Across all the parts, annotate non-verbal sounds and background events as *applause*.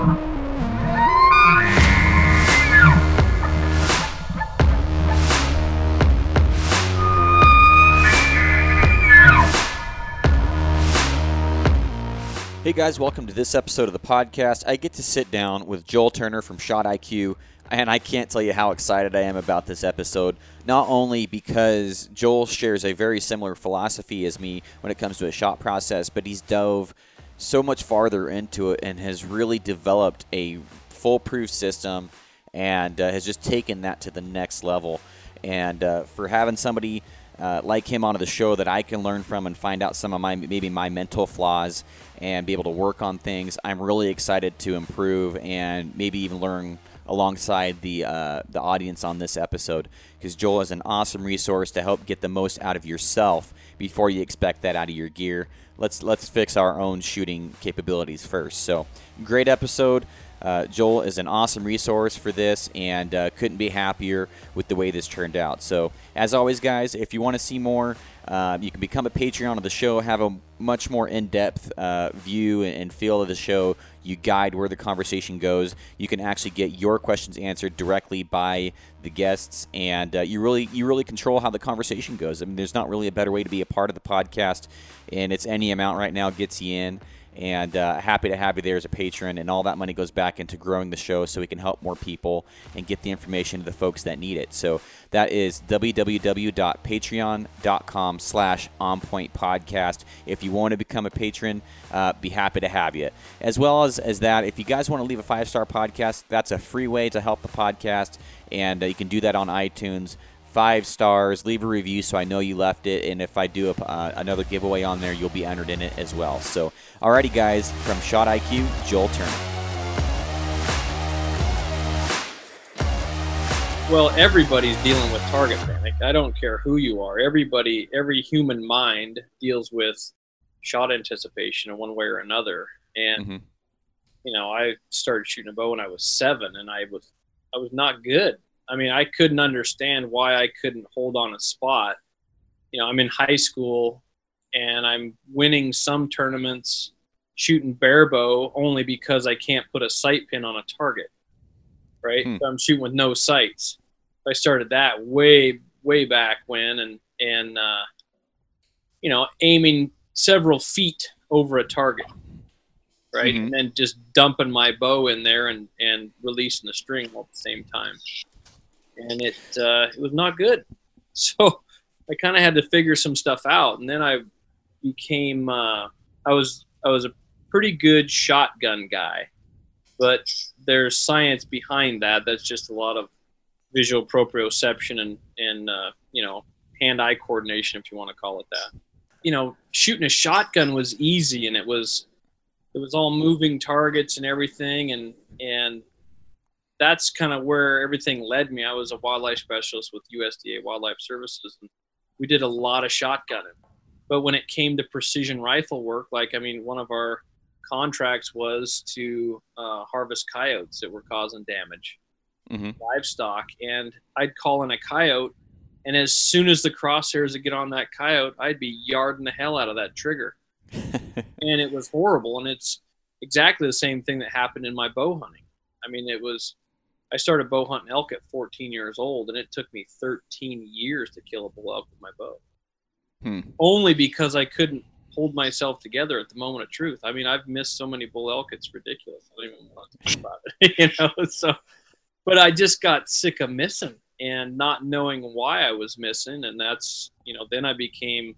Hey guys, welcome to this episode of the podcast. I get to sit down with Joel Turner from Shot IQ, and I can't tell you how excited I am about this episode. Not only because Joel shares a very similar philosophy as me when it comes to a shot process, but he's dove so much farther into it and has really developed a foolproof system and uh, has just taken that to the next level. And uh, for having somebody uh, like him onto the show that I can learn from and find out some of my maybe my mental flaws and be able to work on things. I'm really excited to improve and maybe even learn alongside the uh, the audience on this episode because Joel is an awesome resource to help get the most out of yourself before you expect that out of your gear. Let's let's fix our own shooting capabilities first. So great episode. Uh, Joel is an awesome resource for this and uh, couldn't be happier with the way this turned out. So, as always, guys, if you want to see more, uh, you can become a Patreon of the show, have a much more in depth uh, view and feel of the show. You guide where the conversation goes. You can actually get your questions answered directly by the guests, and uh, you really you really control how the conversation goes. I mean, there's not really a better way to be a part of the podcast, and it's any amount right now gets you in and uh, happy to have you there as a patron. And all that money goes back into growing the show so we can help more people and get the information to the folks that need it. So that is www.patreon.com slash onpointpodcast. If you want to become a patron, uh, be happy to have you. As well as, as that, if you guys want to leave a five-star podcast, that's a free way to help the podcast, and uh, you can do that on iTunes five stars. Leave a review so I know you left it. And if I do a, uh, another giveaway on there, you'll be entered in it as well. So, alrighty, guys, from Shot IQ, Joel Turner. Well, everybody's dealing with target panic. I don't care who you are. Everybody, every human mind deals with shot anticipation in one way or another. And mm-hmm. you know, I started shooting a bow when I was seven, and I was I was not good. I mean, I couldn't understand why I couldn't hold on a spot. You know, I'm in high school and I'm winning some tournaments shooting bare bow only because I can't put a sight pin on a target. Right? Hmm. So I'm shooting with no sights. I started that way, way back when and and uh, you know, aiming several feet over a target. Right? Mm-hmm. And then just dumping my bow in there and, and releasing the string all at the same time and it uh, it was not good. *laughs* So I kind of had to figure some stuff out, and then I became uh, I was I was a pretty good shotgun guy, but there's science behind that. That's just a lot of visual proprioception and and uh, you know hand eye coordination, if you want to call it that. You know, shooting a shotgun was easy, and it was it was all moving targets and everything, and and that's kind of where everything led me. I was a wildlife specialist with USDA Wildlife Services, and we did a lot of shotgunning. But when it came to precision rifle work, like I mean, one of our contracts was to uh, harvest coyotes that were causing damage, mm-hmm. livestock, and I'd call in a coyote, and as soon as the crosshairs would get on that coyote, I'd be yarding the hell out of that trigger, *laughs* and it was horrible. And it's exactly the same thing that happened in my bow hunting. I mean, it was I started bow hunting elk at 14 years old, and it took me 13 years to kill a bull elk with my bow. Hmm. Only because I couldn't hold myself together at the moment of truth. I mean, I've missed so many bull elk; it's ridiculous. I don't even want to talk *laughs* about it, *laughs* you know. So, but I just got sick of missing and not knowing why I was missing, and that's you know. Then I became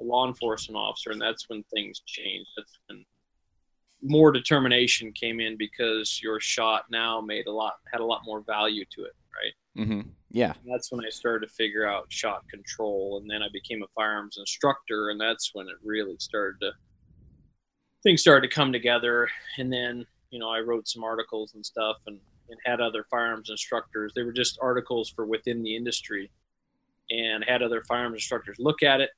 a law enforcement officer, and that's when things changed. That's when more determination came in because your shot now made a lot had a lot more value to it, right? Mm-hmm. Yeah. And that's when I started to figure out shot control, and then I became a firearms instructor, and that's when it really started to things started to come together. And then you know I wrote some articles and stuff, and and had other firearms instructors. They were just articles for within the industry, and had other firearms instructors look at it.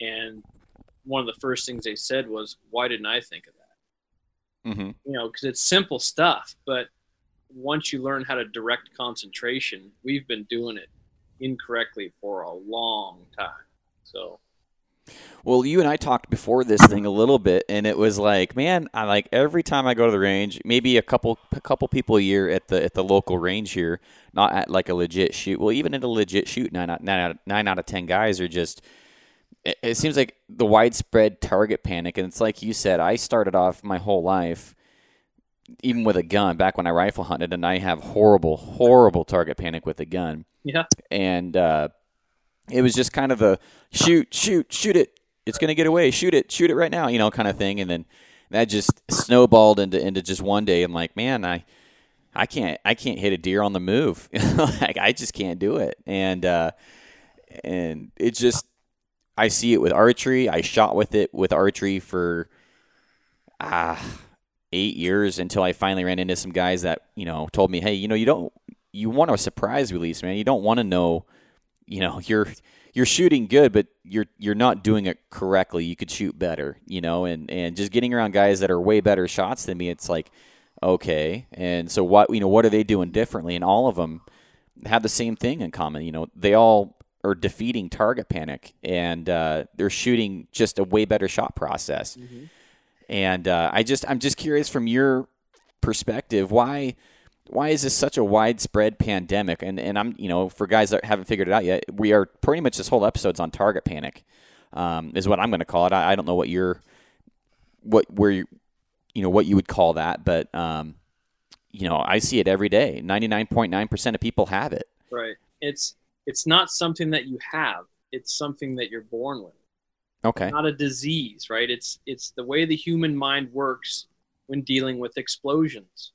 And one of the first things they said was, "Why didn't I think of that?" Mm-hmm. you know, because it's simple stuff. But once you learn how to direct concentration, we've been doing it incorrectly for a long time. So, Well, you and I talked before this thing a little bit, and it was like, man, I like every time I go to the range, maybe a couple a couple people a year at the at the local range here, not at like a legit shoot. Well, even at a legit shoot, nine out, nine out, nine out of ten guys are just. It, it seems like the widespread target panic, and it's like you said. I started off my whole life, even with a gun, back when I rifle hunted, and I have horrible, horrible target panic with a gun. Yeah, and. uh it was just kind of a shoot, shoot, shoot it. It's going to get away. Shoot it, shoot it right now, you know, kind of thing. And then that just snowballed into into just one day. I'm like, man, I I can't I can't hit a deer on the move. *laughs* like I just can't do it. And uh, and it just I see it with archery. I shot with it with archery for ah eight years until I finally ran into some guys that you know told me, hey, you know, you don't you want a surprise release, man. You don't want to know you know *laughs* you're you're shooting good, but you're you're not doing it correctly. You could shoot better, you know, and and just getting around guys that are way better shots than me, it's like okay. And so what you know what are they doing differently? And all of them have the same thing in common. You know, they all are defeating target panic, and uh, they're shooting just a way better shot process. Mm-hmm. And uh, I just I'm just curious from your perspective why why is this such a widespread pandemic? And and I'm you know for guys that haven't figured it out yet, we are pretty much this whole episode's on target panic, um, is what I'm going to call it. I, I, don't know what you're, what where you, you know what you would call that, but um, you know I see it every day. Ninety nine point nine percent of people have it. Right. It's it's not something that you have. It's something that you're born with. Okay. It's not a disease, right? It's it's the way the human mind works when dealing with explosions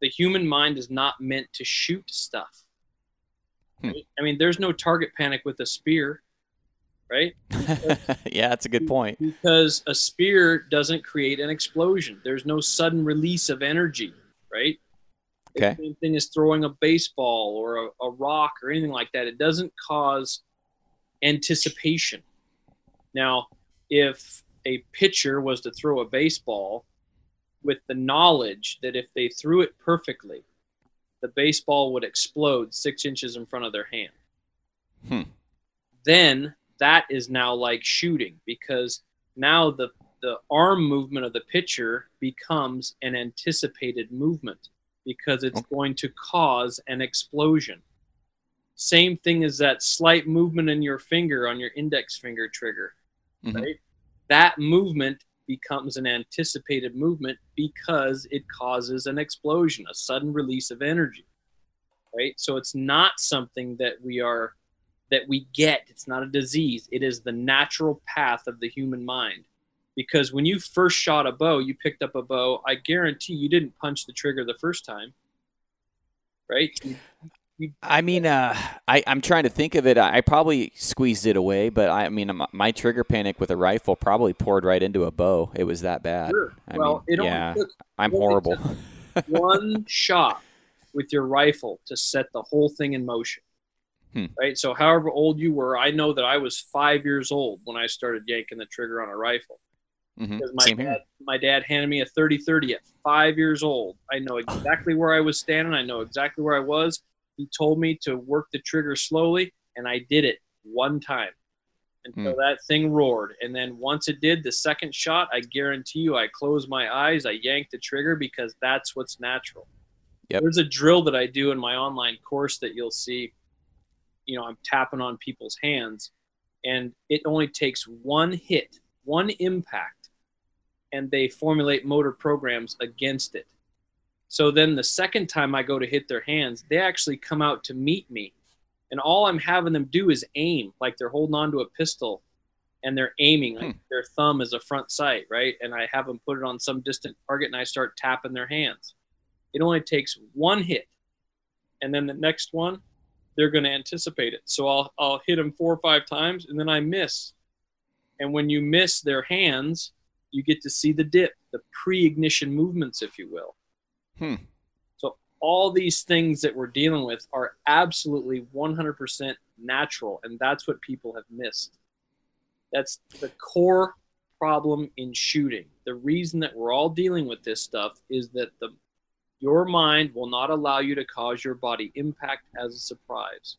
the human mind is not meant to shoot stuff. Hmm. I mean, there's no target panic with a spear, right? *laughs* yeah, that's a good point. Because a spear doesn't create an explosion. There's no sudden release of energy, right? Okay. The same thing as throwing a baseball or a, a rock or anything like that. It doesn't cause anticipation. Now, if a pitcher was to throw a baseball with the knowledge that if they threw it perfectly, the baseball would explode six inches in front of their hand. Hmm. Then that is now like shooting because now the the arm movement of the pitcher becomes an anticipated movement because it's going to cause an explosion. Same thing as that slight movement in your finger on your index finger trigger, mm-hmm. right? That movement becomes an anticipated movement because it causes an explosion, a sudden release of energy. Right? So it's not something that we are that we get. It's not a disease. It is the natural path of the human mind. Because when you first shot a bow, you picked up a bow, I guarantee you didn't punch the trigger the first time. Right? You, I mean, uh, I, I'm trying to think of it. I probably squeezed it away, but I, I mean, my trigger panic with a rifle probably poured right into a bow. It was that bad. Sure. I well, mean, yeah, I'm horrible. one *laughs* shot with your rifle to set the whole thing in motion. Hmm. Right. So, however old you were, I know that I was five years old when I started yanking the trigger on a rifle. Mm-hmm. My Same dad, here. my dad handed me a 30 30 at five years old. I know exactly where I was standing. I know exactly where I was. He told me to work the trigger slowly, and I did it one time until hmm. that thing roared. And then once it did, the second shot, I guarantee you, I closed my eyes, I yanked the trigger because that's what's natural. Yep. There's a drill that I do in my online course that you'll see. You know, I'm tapping on people's hands, and it only takes one hit, one impact, and they formulate motor programs against it. So then the second time I go to hit their hands, they actually come out to meet me. And all I'm having them do is aim, like they're holding onto a pistol and they're aiming, like hmm. their thumb is a front sight, right? And I have them put it on some distant target and I start tapping their hands. It only takes one hit. And then the next one, they're going to anticipate it. So I'll, I'll hit them four or five times and then I miss. And when you miss their hands, you get to see the dip, the pre ignition movements, if you will. Hmm. So all these things that we're dealing with are absolutely 100% natural, and that's what people have missed. That's the core problem in shooting. The reason that we're all dealing with this stuff is that the your mind will not allow you to cause your body impact as a surprise.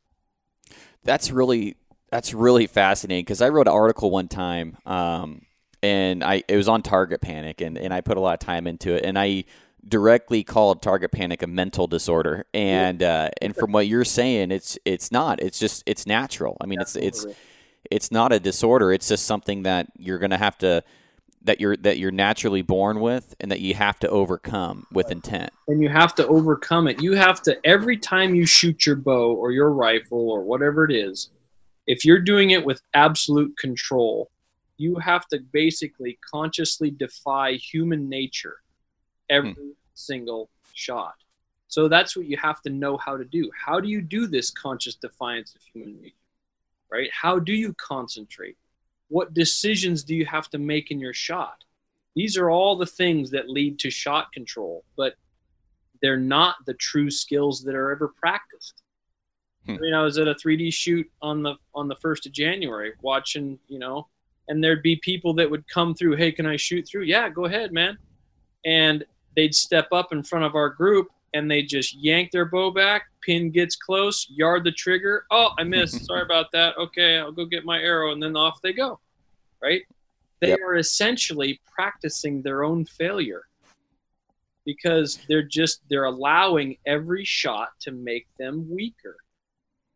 That's really That's really fascinating because I wrote an article one time, um, and I it was on target panic, and, and I put a lot of time into it, and I directly called target panic a mental disorder, and uh, and from what you're saying, it's it's not. It's just it's natural. I mean, it's it's it's not a disorder. It's just something that you're gonna have to that you're that you're naturally born with and that you have to overcome with intent. And you have to overcome it. You have to every time you shoot your bow or your rifle or whatever it is, if you're doing it with absolute control, you have to basically consciously defy human nature every hmm. single shot. So that's what you have to know how to do. How do you do this conscious defiance of human nature? Right? How do you concentrate? What decisions do you have to make in your shot? These are all the things that lead to shot control, but they're not the true skills that are ever practiced. Hmm. I mean, I was at a 3D shoot on the on the first of January, watching, you know, and there'd be people that would come through. Hey, can I shoot through? Yeah, go ahead, man. And they'd step up in front of our group and they just yank their bow back. Pin gets close, yard the trigger. Oh, I missed. *laughs* Sorry about that. Okay, I'll go get my arrow, and then off they go. Right? They yep. are essentially practicing their own failure because they're just they're allowing every shot to make them weaker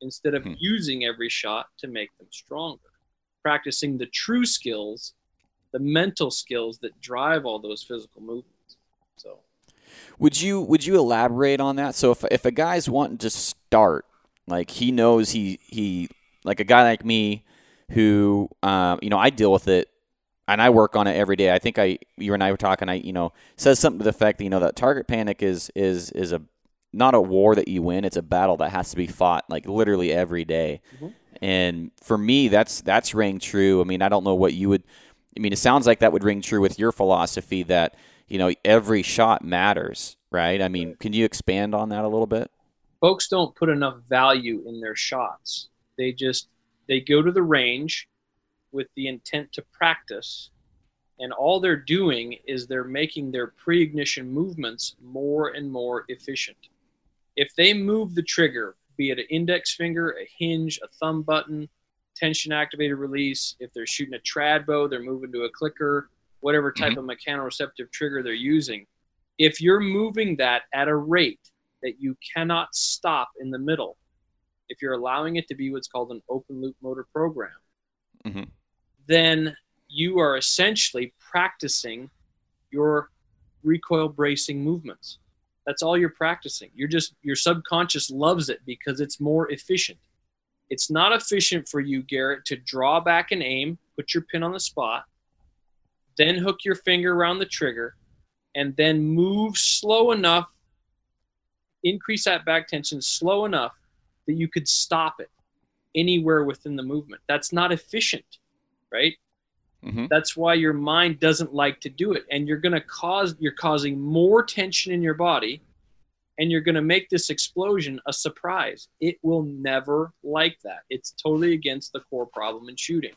instead of hmm. using every shot to make them stronger. Practicing the true skills, the mental skills that drive all those physical movements. So, would you would you elaborate on that? So if if a guy's wanting to start, like he knows he he like a guy like me, who um, you know I deal with it and I work on it every day. I think I you and I were talking. I you know says something to the fact that you know that target panic is is is a not a war that you win. It's a battle that has to be fought like literally every day. Mm-hmm. And for me, that's that's ring true. I mean, I don't know what you would. I mean, it sounds like that would ring true with your philosophy that you know every shot matters, right? I mean, can you expand on that a little bit? Folks don't put enough value in their shots. They just they go to the range with the intent to practice and all they're doing is they're making their pre-ignition movements more and more efficient if they move the trigger, be it an index finger, a hinge, a thumb button, tension activated release, if they're shooting a trad bow, they're moving to a clicker, whatever type mm-hmm. of mechanoreceptive trigger they're using. If you're moving that at a rate that you cannot stop in the middle, if you're allowing it to be what's called an open loop motor program, mm-hmm. then you are essentially practicing your recoil bracing movements. That's all you're practicing. You're just your subconscious loves it because it's more efficient. It's not efficient for you, Garrett, to draw back and aim, put your pin on the spot, then hook your finger around the trigger, and then move slow enough, increase that back tension slow enough that you could stop it anywhere within the movement. That's not efficient, right? Mm-hmm. That's why your mind doesn't like to do it. And you're going to cause, you're causing more tension in your body and you're going to make this explosion a surprise. It will never like that. It's totally against the core problem in shooting,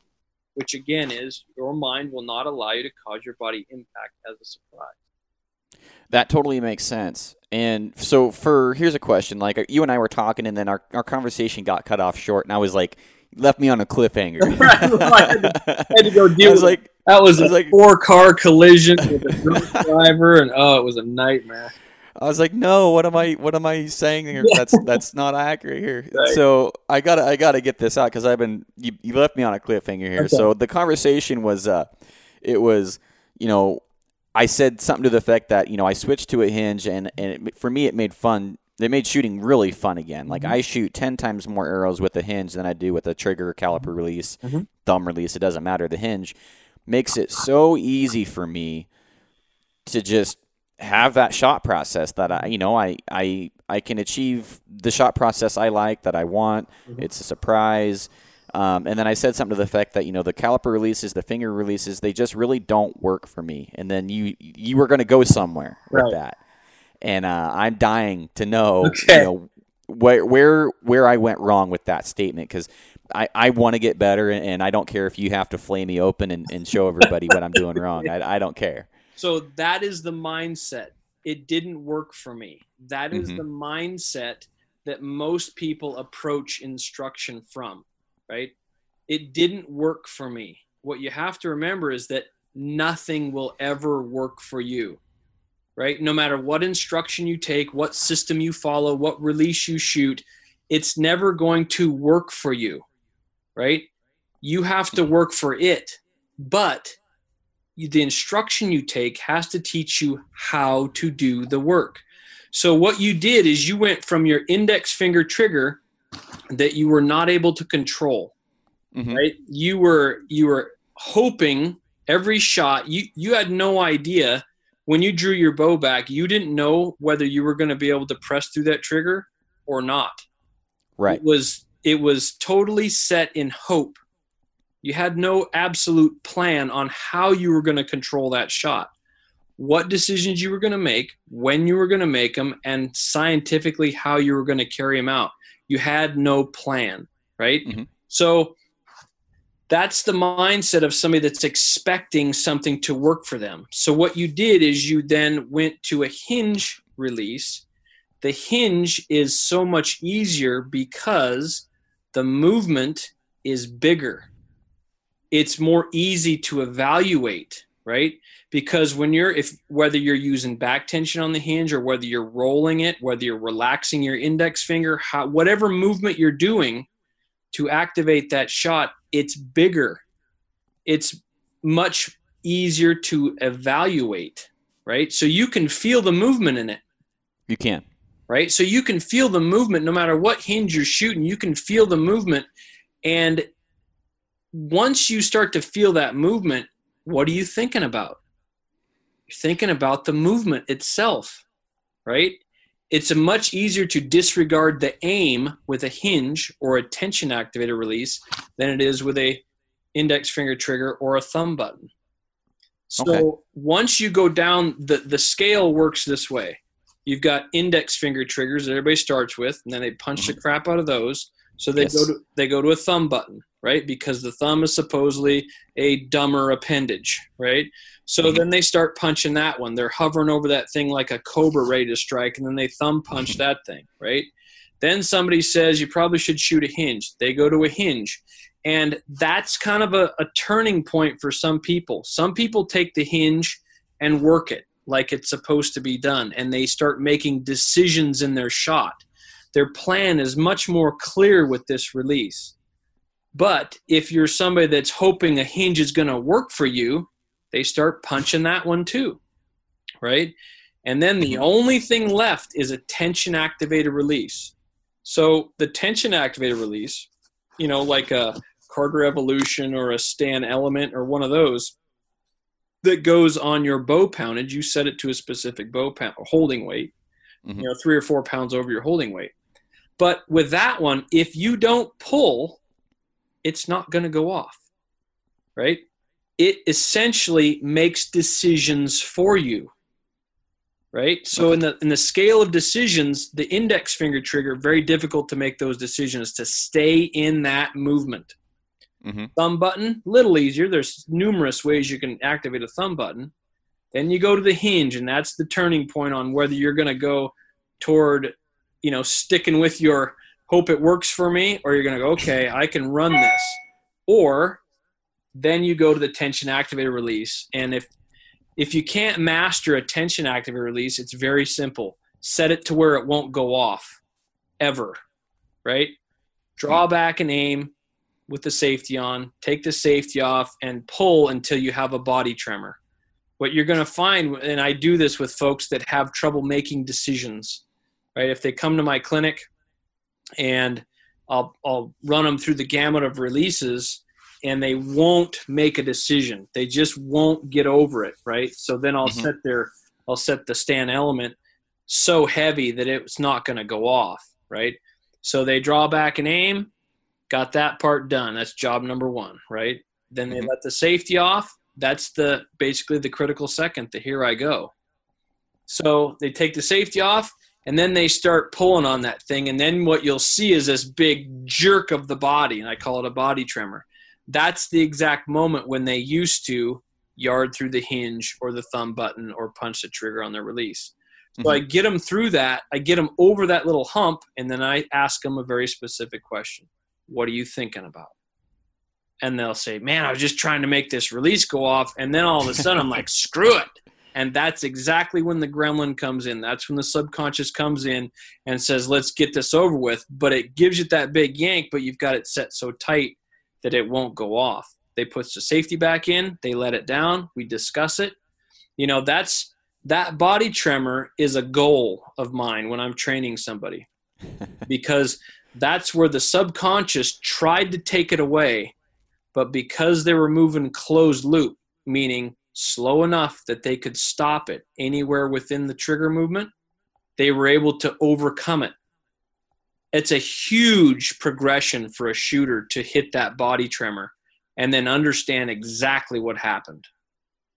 which again is your mind will not allow you to cause your body impact as a surprise. That totally makes sense. And so for here's a question like you and I were talking and then our, our conversation got cut off short and I was like left me on a cliffhanger. *laughs* I, had to, I, had to, go *laughs* deal with like, that was, was a like, four car collision *laughs* with a drunk driver, and oh, it was a nightmare. I was like, no, what am I, what am I saying here? That's that's not accurate here. Right. So I gotta, I gotta get this out because I've been, you, you left me on a cliffhanger here. Okay. So the conversation was, uh, it was, you know, I said something to the effect that you know I switched to a hinge, and and it, for me it made fun they made shooting really fun again. Like mm-hmm. I shoot ten times more arrows with a hinge than I do with a trigger caliper release, mm-hmm. thumb release. It doesn't matter. The hinge makes it so easy for me to just have that shot process that I, you know, I I I can achieve the shot process I like that I want. Mm-hmm. It's a surprise. Um, and then I said something to the effect that you know the caliper releases, the finger releases, they just really don't work for me. And then you you were going to go somewhere right. with that and uh, I'm dying to know, okay. you know, where where where I went wrong with that statement because I, I want to get better and I don't care if you have to flay me open and, and show everybody what I'm doing wrong. I, I don't care. So that is the mindset. It didn't work for me. That is mm-hmm. the mindset that most people approach instruction from, right? it didn't work for me. What you have to remember is that nothing will ever work for you, right? No matter what instruction you take, what system you follow, what release you shoot, it's never going to work for you, right? You have to work for it, but the instruction you take has to teach you how to do the work. So, what you did is you went from your index finger trigger that you were not able to control mm-hmm. right you were you were hoping every shot you you had no idea when you drew your bow back you didn't know whether you were going to be able to press through that trigger or not. Right. It was it was totally set in hope. You had no absolute plan on how you were going to control that shot. What decisions you were going to make when you were going to make them and scientifically how you were going to carry them out. You had no plan right? Mm-hmm. so that's the mindset of somebody that's expecting something to work for them. So what you did is you then went to a hinge release. The hinge is so much easier because the movement is bigger. It's more easy to evaluate, right? Because when you're if whether you're using back tension on the hinge or whether you're rolling it, whether you're relaxing your index finger, how, whatever movement you're doing to activate that shot, it's bigger. It's much easier to evaluate, right? So you can feel the movement in it. You can. Right? So you can feel the movement no matter what hinge you're shooting, you can feel the movement. And once you start to feel that movement, what are you thinking about? You're thinking about the movement itself, right? It's much easier to disregard the aim with a hinge or a tension activator release than it is with a index finger trigger or a thumb button. So okay. once you go down the the scale works this way. You've got index finger triggers that everybody starts with, and then they punch mm-hmm. the crap out of those. So they yes. go to they go to a thumb button, right? Because the thumb is supposedly a dumber appendage, right? So mm-hmm. then they start punching that one. They're hovering over that thing like a cobra ready to strike, and then they thumb punch mm-hmm. that thing, right? Then somebody says you probably should shoot a hinge. They go to a hinge. And that's kind of a, a turning point for some people. Some people take the hinge and work it like it's supposed to be done, and they start making decisions in their shot their plan is much more clear with this release. But if you're somebody that's hoping a hinge is going to work for you, they start punching that one too, right? And then the only thing left is a tension activated release. So the tension activated release, you know, like a Carter Evolution or a Stan Element or one of those that goes on your bow poundage, you set it to a specific bow pound holding weight, mm-hmm. you know, three or four pounds over your holding weight. But with that one, if you don't pull, it's not going to go off, right? It essentially makes decisions for you, right? So in the in the scale of decisions, the index finger trigger very difficult to make those decisions to stay in that movement. Mm-hmm. Thumb button, little easier. There's numerous ways you can activate a thumb button. Then you go to the hinge, and that's the turning point on whether you're going to go toward you know sticking with your hope it works for me or you're going to go okay i can run this. Or then you go to the tension activator release and if if you can't master a tension activator release it's very simple. Set it to where it won't go off ever right? Draw hmm. back and aim with the safety on take the safety off and pull until you have a body tremor. What you're going to find and i do this with folks that have trouble making decisions right? If they come to my clinic and I'll, I'll run them through the gamut of releases and they won't make a decision. They just won't get over it, right? So then I'll mm-hmm. set their, I'll set the Stan Element so heavy that it's not going to go off, right? So they draw back and aim, got that part done. That's job number one, right? Then they mm-hmm. let the safety off. That's the basically the critical second, the here I go. So they take the safety off, and then they start pulling on that thing and then what you'll see is this big jerk of the body and i call it a body tremor that's the exact moment when they used to yard through the hinge or the thumb button or punch the trigger on their release so mm-hmm. i get them through that i get them over that little hump and then i ask them a very specific question what are you thinking about and they'll say, "Man, I was just trying to make this release go off," and then all of a sudden I'm like, *laughs* "Screw it." And that's exactly when the gremlin comes in. That's when the subconscious comes in and says, let's get this over with. But it gives you that big yank, but you've got it set so tight that it won't go off. They put the safety back in, they let it down, we discuss it. You know, that's that body tremor is a goal of mine when I'm training somebody *laughs* because that's where the subconscious tried to take it away, but because they were moving closed loop, meaning slow enough that they could stop it anywhere within the trigger movement, they were able to overcome it. It's a huge progression for a shooter to hit that body tremor and then understand exactly what happened.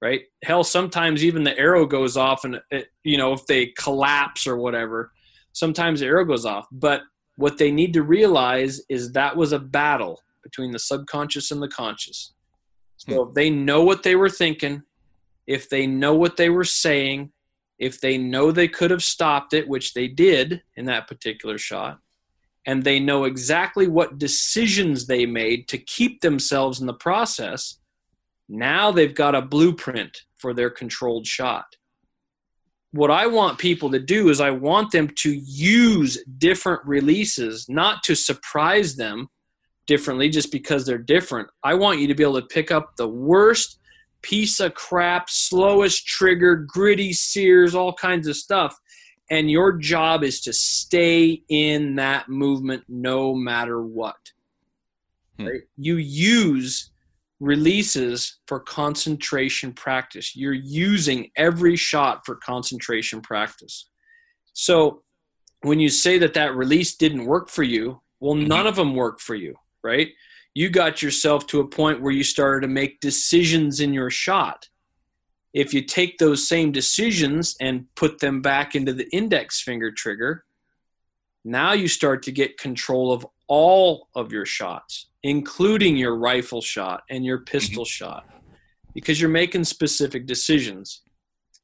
Right? Hell, sometimes even the arrow goes off, and it, you know, if they collapse or whatever, sometimes the arrow goes off. But what they need to realize is that was a battle between the subconscious and the conscious. So hmm. if they know what they were thinking, if they know what they were saying, if they know they could have stopped it, which they did in that particular shot, and they know exactly what decisions they made to keep themselves in the process, now they've got a blueprint for their controlled shot. What I want people to do is I want them to use different releases, not to surprise them differently just because they're different. I want you to be able to pick up the worst piece of crap, slowest trigger, gritty sears, all kinds of stuff. And your job is to stay in that movement no matter what. Hmm. Right? You use releases for concentration practice. You're using every shot for concentration practice. So when you say that that release didn't work for you, well, mm-hmm. none of them work for you, right? you got yourself to a point where you started to make decisions in your shot. If you take those same decisions and put them back into the index finger trigger, now you start to get control of all of your shots, including your rifle shot and your pistol mm-hmm. shot, because you're making specific decisions.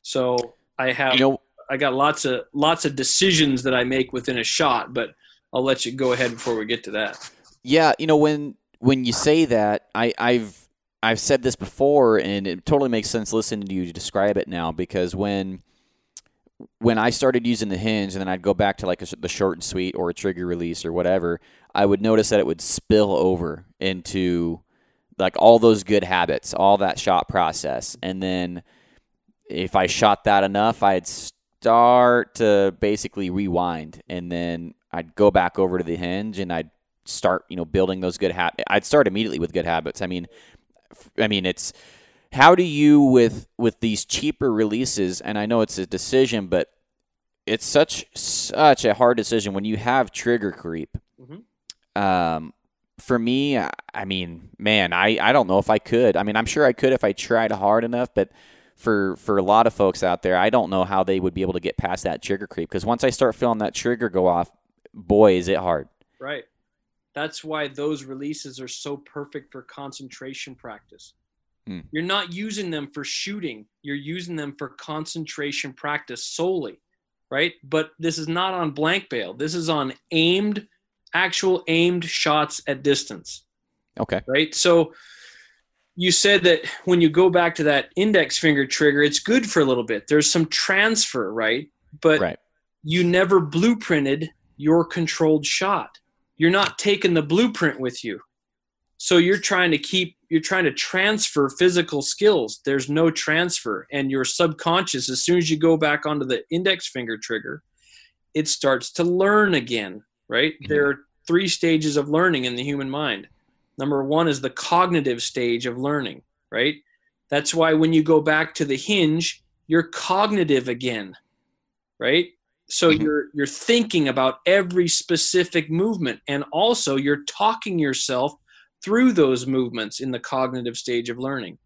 So I have, you know, I got lots of lots of decisions that I make within a shot, but I'll let you go ahead before we get to that. Yeah, you know when when you say that, I, I've I've said this before, and it totally makes sense listening to you describe it now. Because when when I started using the hinge, and then I'd go back to like a, the short and sweet or a trigger release or whatever, I would notice that it would spill over into like all those good habits, all that shot process, and then if I shot that enough, I'd start to basically rewind, and then I'd go back over to the hinge, and I'd start you know building those good habits i'd start immediately with good habits. I mean i mean it's how do you with with these cheaper releases and i know it's a decision but it's such such a hard decision when you have trigger creep. Mm-hmm. um for me i mean man i i don't know if i could. I mean i'm sure i could if i tried hard enough but for for a lot of folks out there i don't know how they would be able to get past that trigger creep because once i start feeling that trigger go off boy is it hard. Right that's why those releases are so perfect for concentration practice. Hmm. You're not using them for shooting, you're using them for concentration practice solely, right? But this is not on blank bale. This is on aimed, actual aimed shots at distance. Okay. Right? So you said that when you go back to that index finger trigger, it's good for a little bit. There's some transfer, right? But right. you never blueprinted your controlled shot you're not taking the blueprint with you. So you're trying to keep you're trying to transfer physical skills. There's no transfer. And your subconscious as soon as you go back onto the index finger trigger it starts to learn again right? Mm-hmm. there are three stages of learning in the human mind. Number one is the cognitive stage of learning right? That's why when you go back to the hinge you're cognitive again right so mm-hmm. you're you're thinking about every specific movement and also you're talking yourself through those movements in the cognitive stage of learning.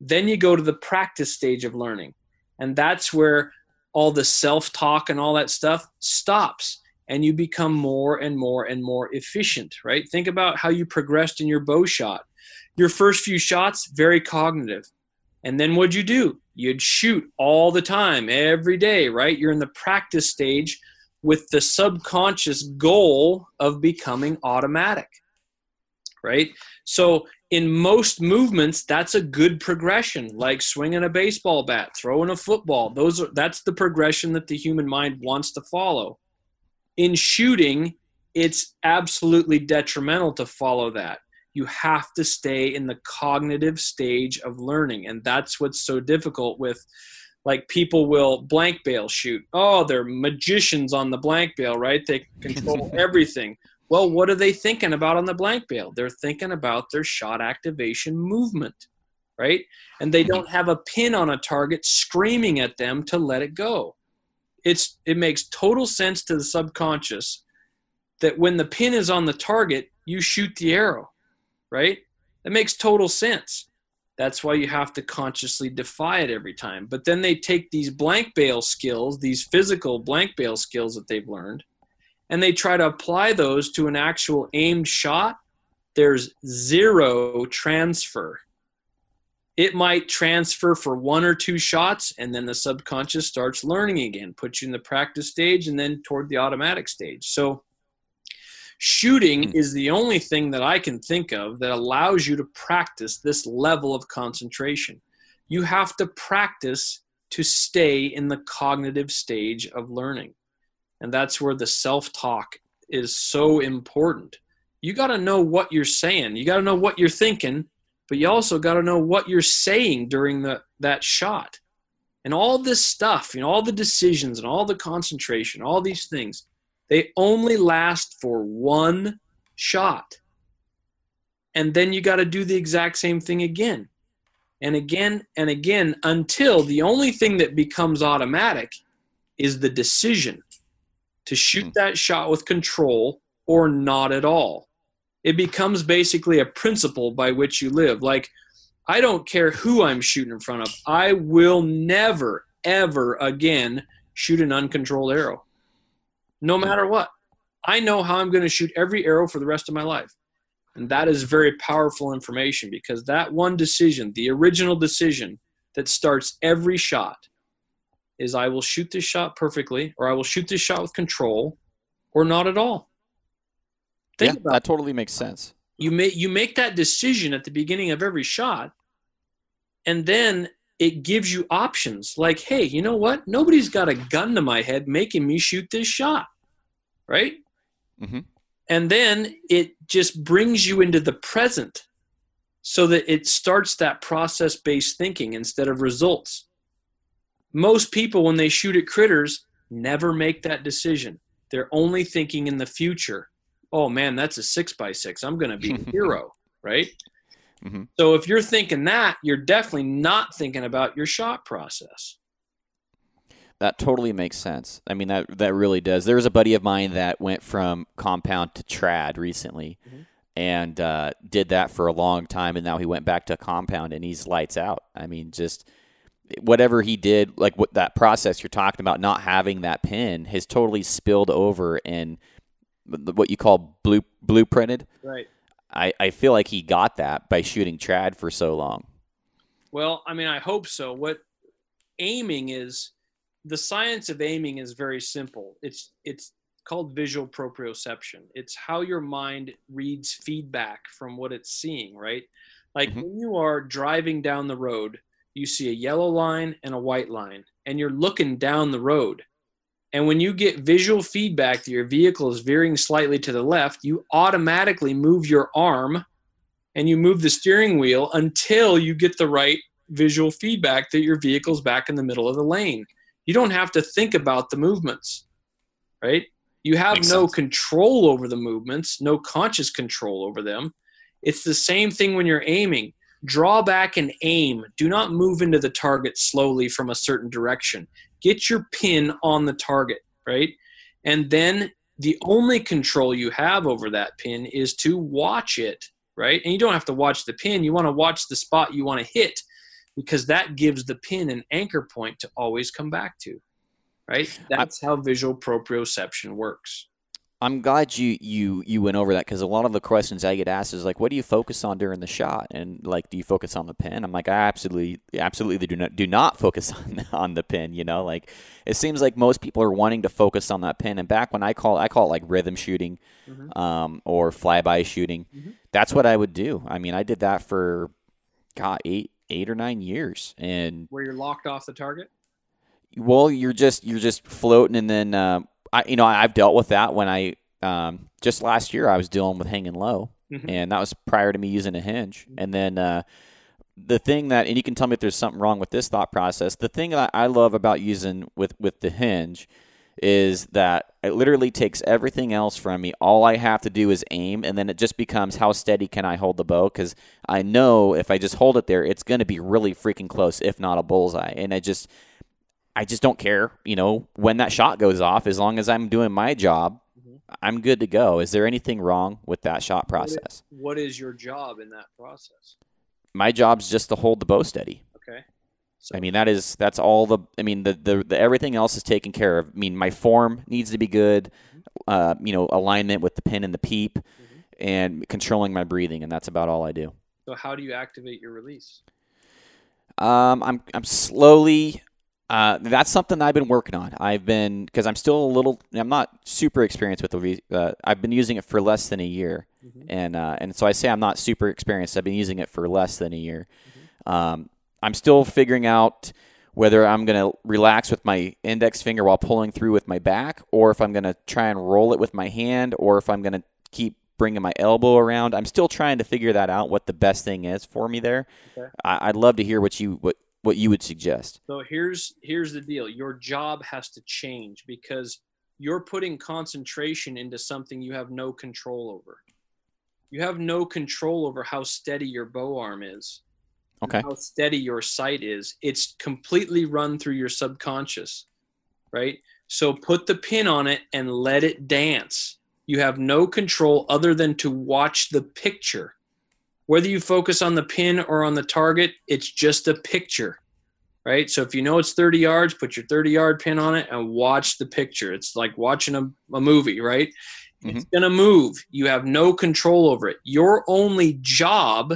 Then you go to the practice stage of learning and that's where all the self-talk and all that stuff stops and you become more and more and more efficient right? Think about how you progressed in your bow shot. Your first few shots very cognitive. And then what'd you do you'd shoot all the time, every day, right? You're in the practice stage with the subconscious goal of becoming automatic, right? So in most movements, that's a good progression, like swinging a baseball bat, throwing a football. Those are that's the progression that the human mind wants to follow. In shooting, it's absolutely detrimental to follow that. You have to stay in the cognitive stage of learning, and that's what's so difficult with like people will blank bale shoot. Oh, they're magicians on the blank bale, right? They *laughs* control everything. Well, what are they thinking about on the blank bale? They're thinking about their shot activation movement, right? And they don't have a pin on a target screaming at them to let it go. It's it makes total sense to the subconscious that when the pin is on the target, you shoot the arrow, right? That makes total sense. That's why you have to consciously defy it every time. But then they take these blank bale skills, these physical blank bale skills that they've learned, and they try to apply those to an actual aimed shot, there's zero transfer. It might transfer for one or two shots, and then the subconscious starts learning again, puts you in the practice stage and then toward the automatic stage. So, shooting hmm. is the only thing that I can think of that allows you to practice this level of concentration. You have to practice to stay in the cognitive stage of learning. And that's where the self talk is so important. You got to know what you're saying. You got to know what you're thinking, but you also got to know what you're saying during the, that shot. And all this stuff, you know, all the decisions and all the concentration, all these things, they only last for one shot. And then you got to do the exact same thing again and again and again until the only thing that becomes automatic is the decision to shoot hmm. that shot with control or not at all. It becomes basically a principle by which you live. Like, I don't care who I'm shooting in front of, I will never, ever again shoot an uncontrolled arrow. No matter what. I know how I'm going to shoot every arrow for the rest of my life. And that is very powerful information because that one decision, the original decision that starts every shot, is I will shoot this shot perfectly, or I will shoot this shot with control, or not at all. Think yeah, that totally makes sense. You make you make that decision at the beginning of every shot, and then it gives you options. Like, hey, you know what? Nobody's got a gun to my head making me shoot this shot, right? Mm-hmm. And then it just brings you into the present, so that it starts that process-based thinking instead of results most people, when they shoot at critters, never make that decision. They're only thinking in the future. Oh man, that's a six by six. I'm going to be a *laughs* hero, right? Mm-hmm. So if you're thinking that, you're definitely not thinking about your shot process. That totally makes sense. I mean, that that really does. There was a buddy of mine that went from compound to trad recently, mm-hmm. and uh, did that for a long time, and now he went back to compound, and he's lights out. I mean, just whatever he did, like what that process you're talking about, not having that pin, has totally spilled over in what you call blue blueprinted. Right. I, I feel like he got that by shooting Trad for so long. Well, I mean, I hope so. What aiming is, the science of aiming is very simple. It's it's called visual proprioception. It's how your mind reads feedback from what it's seeing, right? Like mm-hmm. when you are driving down the road, you see a yellow line and a white line, and you're looking down the road. And when you get visual feedback that your vehicle is veering slightly to the left, you automatically move your arm and you move the steering wheel until you get the right visual feedback that your vehicle's back in the middle of the lane. You don't have to think about the movements, right? You have Makes no sense. control over the movements, no conscious control over them. It's the same thing when you're aiming draw back and aim. Do not move into the target slowly from a certain direction. Get your pin on the target, right? And then the only control you have over that pin is to watch it, right? And you don't have to watch the pin, you want to watch the spot you want to hit because that gives the pin an anchor point to always come back to, right? That's how visual proprioception works. I'm glad you you you went over that because a lot of the questions I get asked is like, what do you focus on during the shot, and like, do you focus on the pin? I'm like, I absolutely absolutely do not do not *laughs* focus on on the pin. You know, like it seems like most people are wanting to focus on that pin. And back when I call I call it like rhythm shooting, mm-hmm. um, or flyby shooting. Mm-hmm. That's what I would do. I mean, I did that for God eight eight or nine years, and where you're locked off the target. Well, you're just you're just floating, and then. Uh, I you know I've dealt with that when I um, just last year I was dealing with hanging low, mm-hmm. and that was prior to me using a hinge. And then uh, the thing that and you can tell me if there's something wrong with this thought process. The thing that I love about using with with the hinge is that it literally takes everything else from me. All I have to do is aim, and then it just becomes how steady can I hold the bow? Because I know if I just hold it there, it's going to be really freaking close, if not a bullseye. And I just I just don't care, you know, when that shot goes off. As long as I'm doing my job, mm-hmm. I'm good to go. Is there anything wrong with that shot process? What is, what is your job in that process? My job's just to hold the bow steady. Okay. So. I mean that is that's all the I mean the, the, the everything else is taken care of. I mean my form needs to be good, mm-hmm. uh, you know alignment with the pin and the peep, mm-hmm. and controlling my breathing, and that's about all I do. So how do you activate your release? Um, I'm I'm slowly uh, that's something I've been working on. I've been because I'm still a little. I'm not super experienced with the. Uh, I've been using it for less than a year, mm-hmm. and uh, and so I say I'm not super experienced. I've been using it for less than a year. Mm-hmm. Um, I'm still figuring out whether I'm going to relax with my index finger while pulling through with my back, or if I'm going to try and roll it with my hand, or if I'm going to keep bringing my elbow around. I'm still trying to figure that out. What the best thing is for me there. Okay. I, would love to hear what you what what you would suggest. So here's here's the deal. Your job has to change because you're putting concentration into something you have no control over. You have no control over how steady your bow arm is. Okay. How steady your sight is. It's completely run through your subconscious. Right? So put the pin on it and let it dance. You have no control other than to watch the picture. Whether you focus on the pin or on the target, it's just a picture, right? So if you know it's 30 yards, put your 30 yard pin on it and watch the picture. It's like watching a, a movie, right? Mm-hmm. It's going to move. You have no control over it. Your only job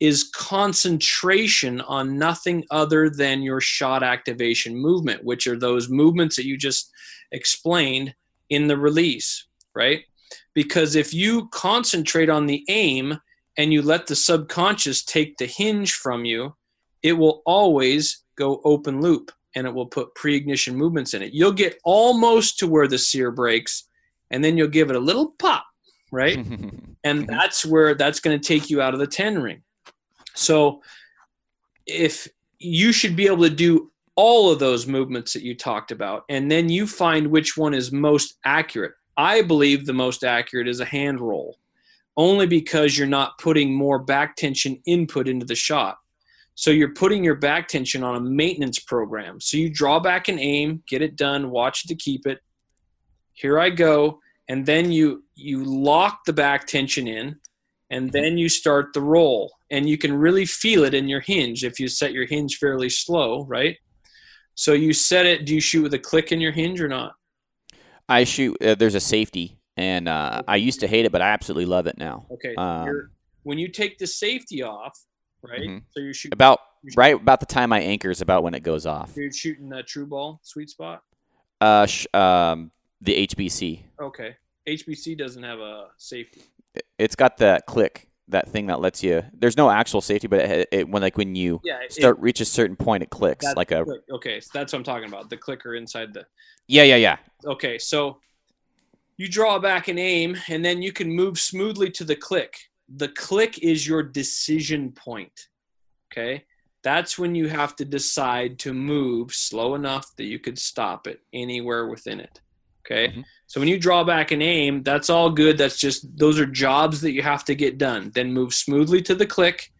is concentration on nothing other than your shot activation movement, which are those movements that you just explained in the release, right? Because if you concentrate on the aim, and you let the subconscious take the hinge from you, it will always go open loop and it will put pre-ignition movements in it. You'll get almost to where the sear breaks and then you'll give it a little pop, right? *laughs* and that's where that's going to take you out of the 10 ring. So if you should be able to do all of those movements that you talked about and then you find which one is most accurate. I believe the most accurate is a hand roll only because you're not putting more back tension input into the shot. So you're putting your back tension on a maintenance program. So you draw back and aim, get it done, watch to keep it. Here I go, and then you you lock the back tension in, and then you start the roll, and you can really feel it in your hinge if you set your hinge fairly slow, right? So you set it. Do you shoot with a click in your hinge or not? I shoot. Uh, there's a safety and uh, I used to hate it, but I absolutely love it now. Okay, um, when you take the safety off, right? Mm-hmm. So you're shooting about you're shooting, right about the time my anchor is about when it goes off. You're shooting a true ball sweet spot. Uh, sh- um, the HBC. Okay, HBC doesn't have a safety. It's got that click, that thing that lets you. There's no actual safety, but it, it when like when you yeah, start it, reach a certain point, it clicks like a. Click. Okay, so that's what I'm talking about. The clicker inside the. Yeah, yeah, yeah. Okay, so you draw back and aim, and then you can move smoothly to the click. The click is your decision point. Okay. That's when you have to decide to move slow enough that you could stop it anywhere within it. Okay. Mm-hmm. So when you draw back and aim, that's all good. That's just, those are jobs that you have to get done. Then move smoothly to the click.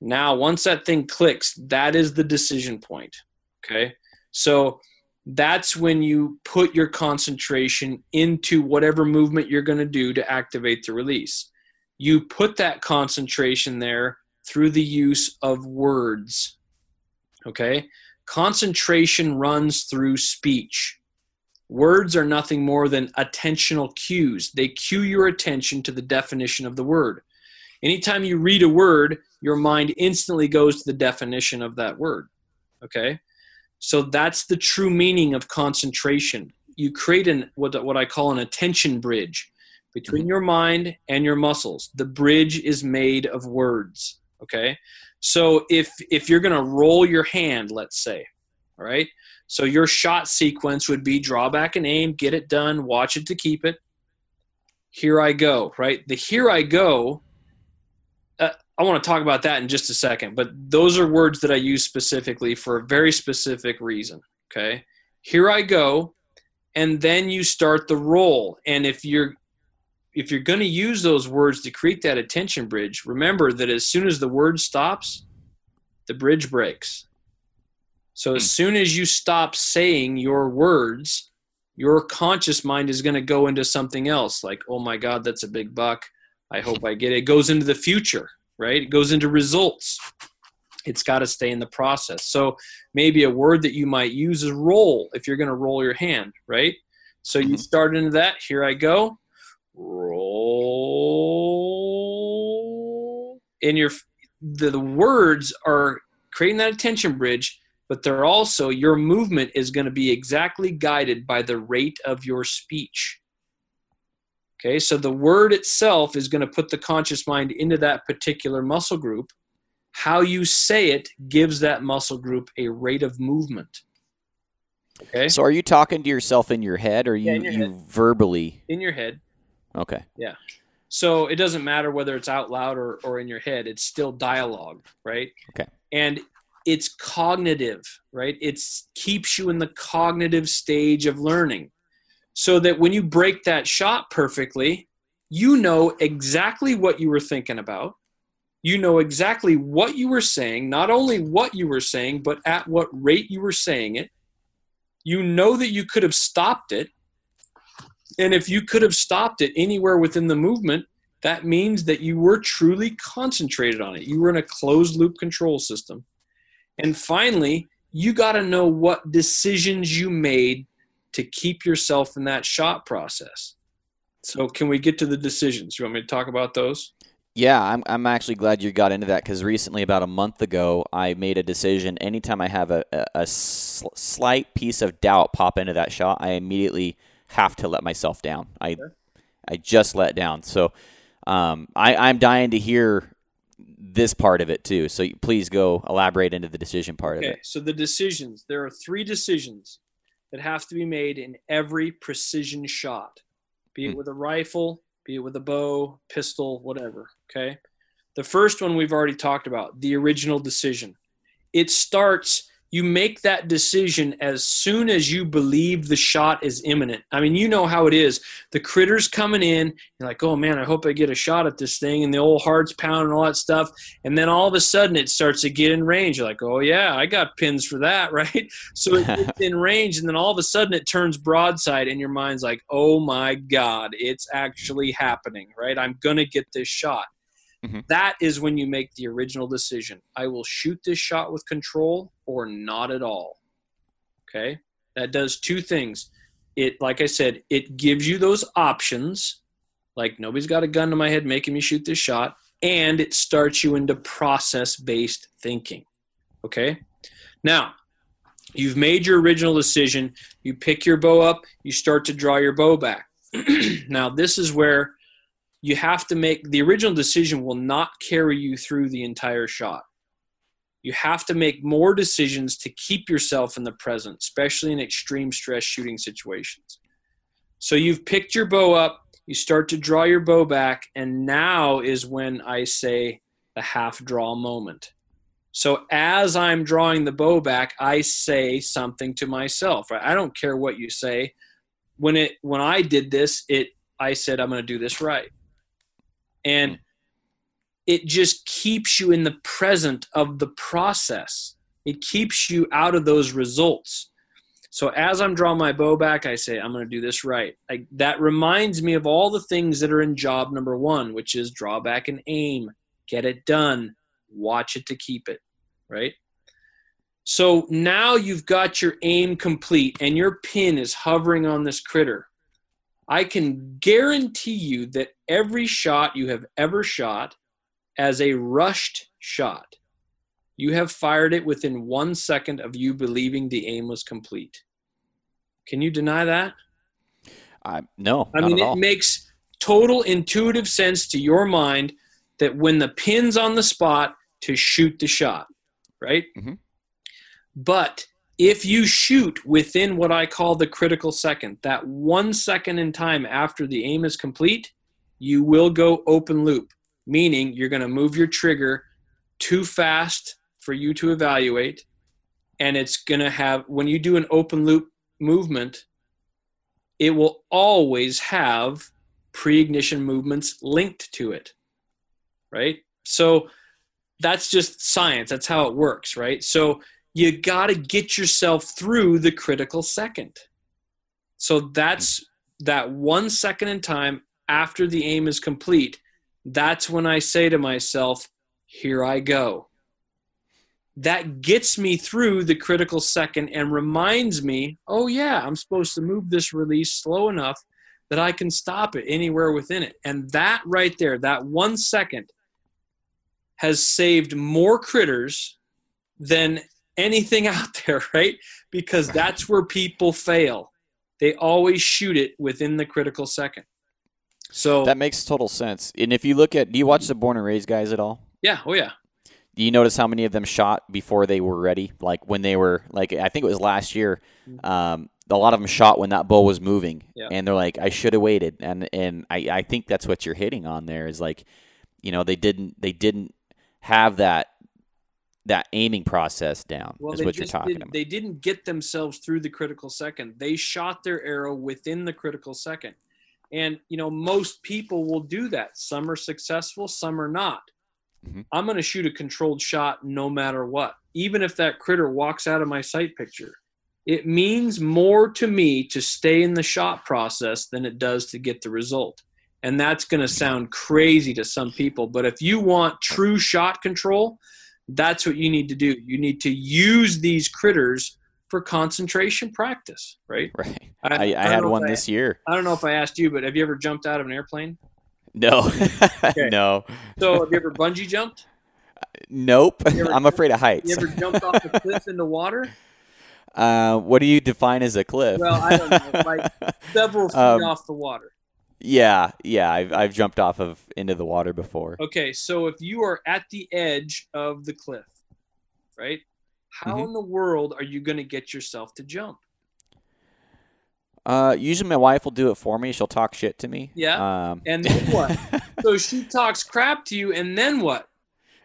Now, once that thing clicks, that is the decision point. Okay. So that's when you put your concentration into whatever movement you're going to do to activate the release. You put that concentration there through the use of words. Okay? Concentration runs through speech. Words are nothing more than attentional cues. They cue your attention to the definition of the word. Anytime you read a word, your mind instantly goes to the definition of that word. Okay? So that's the true meaning of concentration. You create an what, what I call an attention bridge between mm-hmm. your mind and your muscles. The bridge is made of words. Okay? So if if you're gonna roll your hand, let's say, all right, so your shot sequence would be draw back and aim, get it done, watch it to keep it. Here I go, right? The here I go, I want to talk about that in just a second, but those are words that I use specifically for a very specific reason, okay? Here I go, and then you start the roll. And if you're if you're going to use those words to create that attention bridge, remember that as soon as the word stops, the bridge breaks so as hmm. soon as you stop saying your words, your conscious mind is going to go into something else like, oh my God, that's a big buck. I hope I get it. It goes into the future, right? It goes into results. It's got to stay in the process. So maybe a word that you might use is roll if you're going to roll your hand, right? So you mm-hmm. start into that. Here I go. Roll. And your the, the words are creating that attention bridge but they're also your movement is going to be exactly guided by the rate of your speech. Okay, so the word itself is going to put the conscious mind into that particular muscle group. How you say it gives that muscle group a rate of movement. Okay. So are you talking to yourself in your head or you, yeah, you head. verbally? In your head. Okay. Yeah. So it doesn't matter whether it's out loud or, or in your head, it's still dialogue, right? Okay. And it's cognitive, right? It keeps you in the cognitive stage of learning. So that when you break that shot perfectly, you know exactly what you were thinking about. You know exactly what you were saying, not only what you were saying, but at what rate you were saying it. You know that you could have stopped it. And if you could have stopped it anywhere within the movement, that means that you were truly concentrated on it. You were in a closed loop control system. And finally, you got to know what decisions you made to keep yourself in that shot process. So, can we get to the decisions? You want me to talk about those? Yeah, I'm, I'm actually glad you got into that because recently, about a month ago, I made a decision. Anytime I have a, a, a sl- slight piece of doubt pop into that shot, I immediately have to let myself down. I, okay. I just let down. So, um, I, I'm dying to hear this part of it too. So please go elaborate into the decision part okay, of it. So the decisions, there are three decisions that have to be made in every precision shot, be it hmm. with a rifle, be it with a bow, pistol, whatever. Okay. The first one we've already talked about, the original decision. It starts you make that decision as soon as you believe the shot is imminent. I mean, you know how it is. The critter's coming in, you're like, oh man, I hope I get a shot at this thing, and the old heart's pounding and all that stuff. And then all of a sudden it starts to get in range. You're like, oh yeah, I got pins for that, *laughs* right? So it's *laughs* in range, and then all of a sudden it turns broadside, and your mind's like, oh my God, it's actually happening, right? I'm gonna get this shot. Mm-hmm. That is when you make the original decision. I will shoot this shot with control or not at all. Okay? That does two things. It like I said, it gives you those options. Like nobody's got a gun to my head making me shoot this shot and it starts you into process-based thinking. Okay? Now, you've made your original decision, you pick your bow up, you start to draw your bow back. *clears throat* now, this is where you have to make the original decision will not carry you through the entire shot. You have to make more decisions to keep yourself in the present, especially in extreme stress shooting situations. So you've picked your bow up, you start to draw your bow back, and now is when I say the half draw moment. So as I'm drawing the bow back, I say something to myself. I don't care what you say. When it when I did this, it I said I'm going to do this right and it just keeps you in the present of the process. It keeps you out of those results. So as i'm drawing my bow back i say i'm going to do this right. I, that reminds me of all the things that are in job number one which is draw back and aim get it done watch it to keep it right? So now you've got your aim complete and your pin is hovering on this critter. I can guarantee you that every shot you have ever shot as a rushed shot, you have fired it within one second of you believing the aim was complete. Can you deny that? Uh, no. I mean, it makes total intuitive sense to your mind that when the pin's on the spot, to shoot the shot, right? Mm-hmm. But if you shoot within what I call the critical second, that one second in time after the aim is complete, you will go open loop, meaning you're going to move your trigger too fast for you to evaluate. And it's going to have, when you do an open loop movement, it will always have pre ignition movements linked to it, right? So that's just science. That's how it works, right? So you got to get yourself through the critical second. So that's that one second in time after the aim is complete. That's when I say to myself, here I go. That gets me through the critical second and reminds me, oh, yeah, I'm supposed to move this release slow enough that I can stop it anywhere within it. And that right there, that one second, has saved more critters than anything *laughs* out there, right? Because that's where people fail. They always shoot it within the critical second. So that makes total sense. And if you look at, do you watch the Born and Raised guys at all? Yeah. Oh yeah. Do you notice how many of them shot before they were ready? Like when they were like, I think it was last year. Mm-hmm. Um, a lot of them shot when that bull was moving, yeah. and they're like, "I should have waited." And and I, I think that's what you're hitting on there is like, you know, they didn't they didn't have that that aiming process down well, is what you're talking did, about. They didn't get themselves through the critical second. They shot their arrow within the critical second. And you know, most people will do that. Some are successful, some are not. Mm-hmm. I'm going to shoot a controlled shot no matter what. Even if that critter walks out of my sight picture. It means more to me to stay in the shot process than it does to get the result. And that's going to sound crazy to some people, but if you want true shot control, that's what you need to do. You need to use these critters for concentration practice, right? Right. I, I, I had one this year. I don't know if I asked you, but have you ever jumped out of an airplane? No. *laughs* no. So have you ever bungee jumped? Nope. *laughs* I'm afraid of heights. You ever jumped off a cliff into water? Uh, what do you define as a cliff? Well, I don't know, like several feet *laughs* um, off the water. Yeah, yeah, I've I've jumped off of into the water before. Okay, so if you are at the edge of the cliff, right? How mm-hmm. in the world are you going to get yourself to jump? Uh, usually my wife will do it for me. She'll talk shit to me. Yeah. Um, and then what? *laughs* so she talks crap to you, and then what?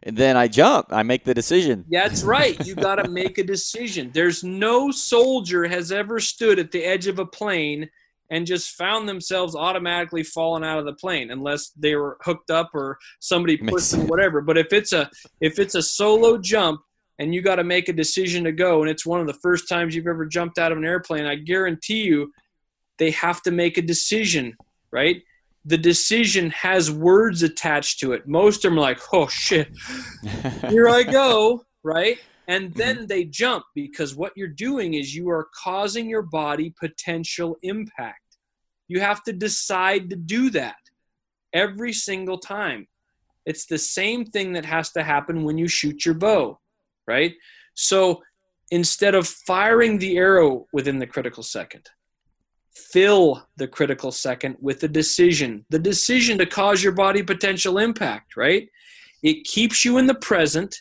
And then I jump. I make the decision. That's right. You got to make a decision. There's no soldier has ever stood at the edge of a plane and just found themselves automatically falling out of the plane unless they were hooked up or somebody pushed them whatever. But if it's a if it's a solo jump and you got to make a decision to go and it's one of the first times you've ever jumped out of an airplane i guarantee you they have to make a decision right? The decision has words attached to it. Most of them are like oh shit. *laughs* Here i go right and mm-hmm. then they jump because what you're doing is you are causing your body potential impact you have to decide to do that every single time. It's the same thing that has to happen when you shoot your bow, right? So instead of firing the arrow within the critical second, fill the critical second with a decision, the decision to cause your body potential impact, right? It keeps you in the present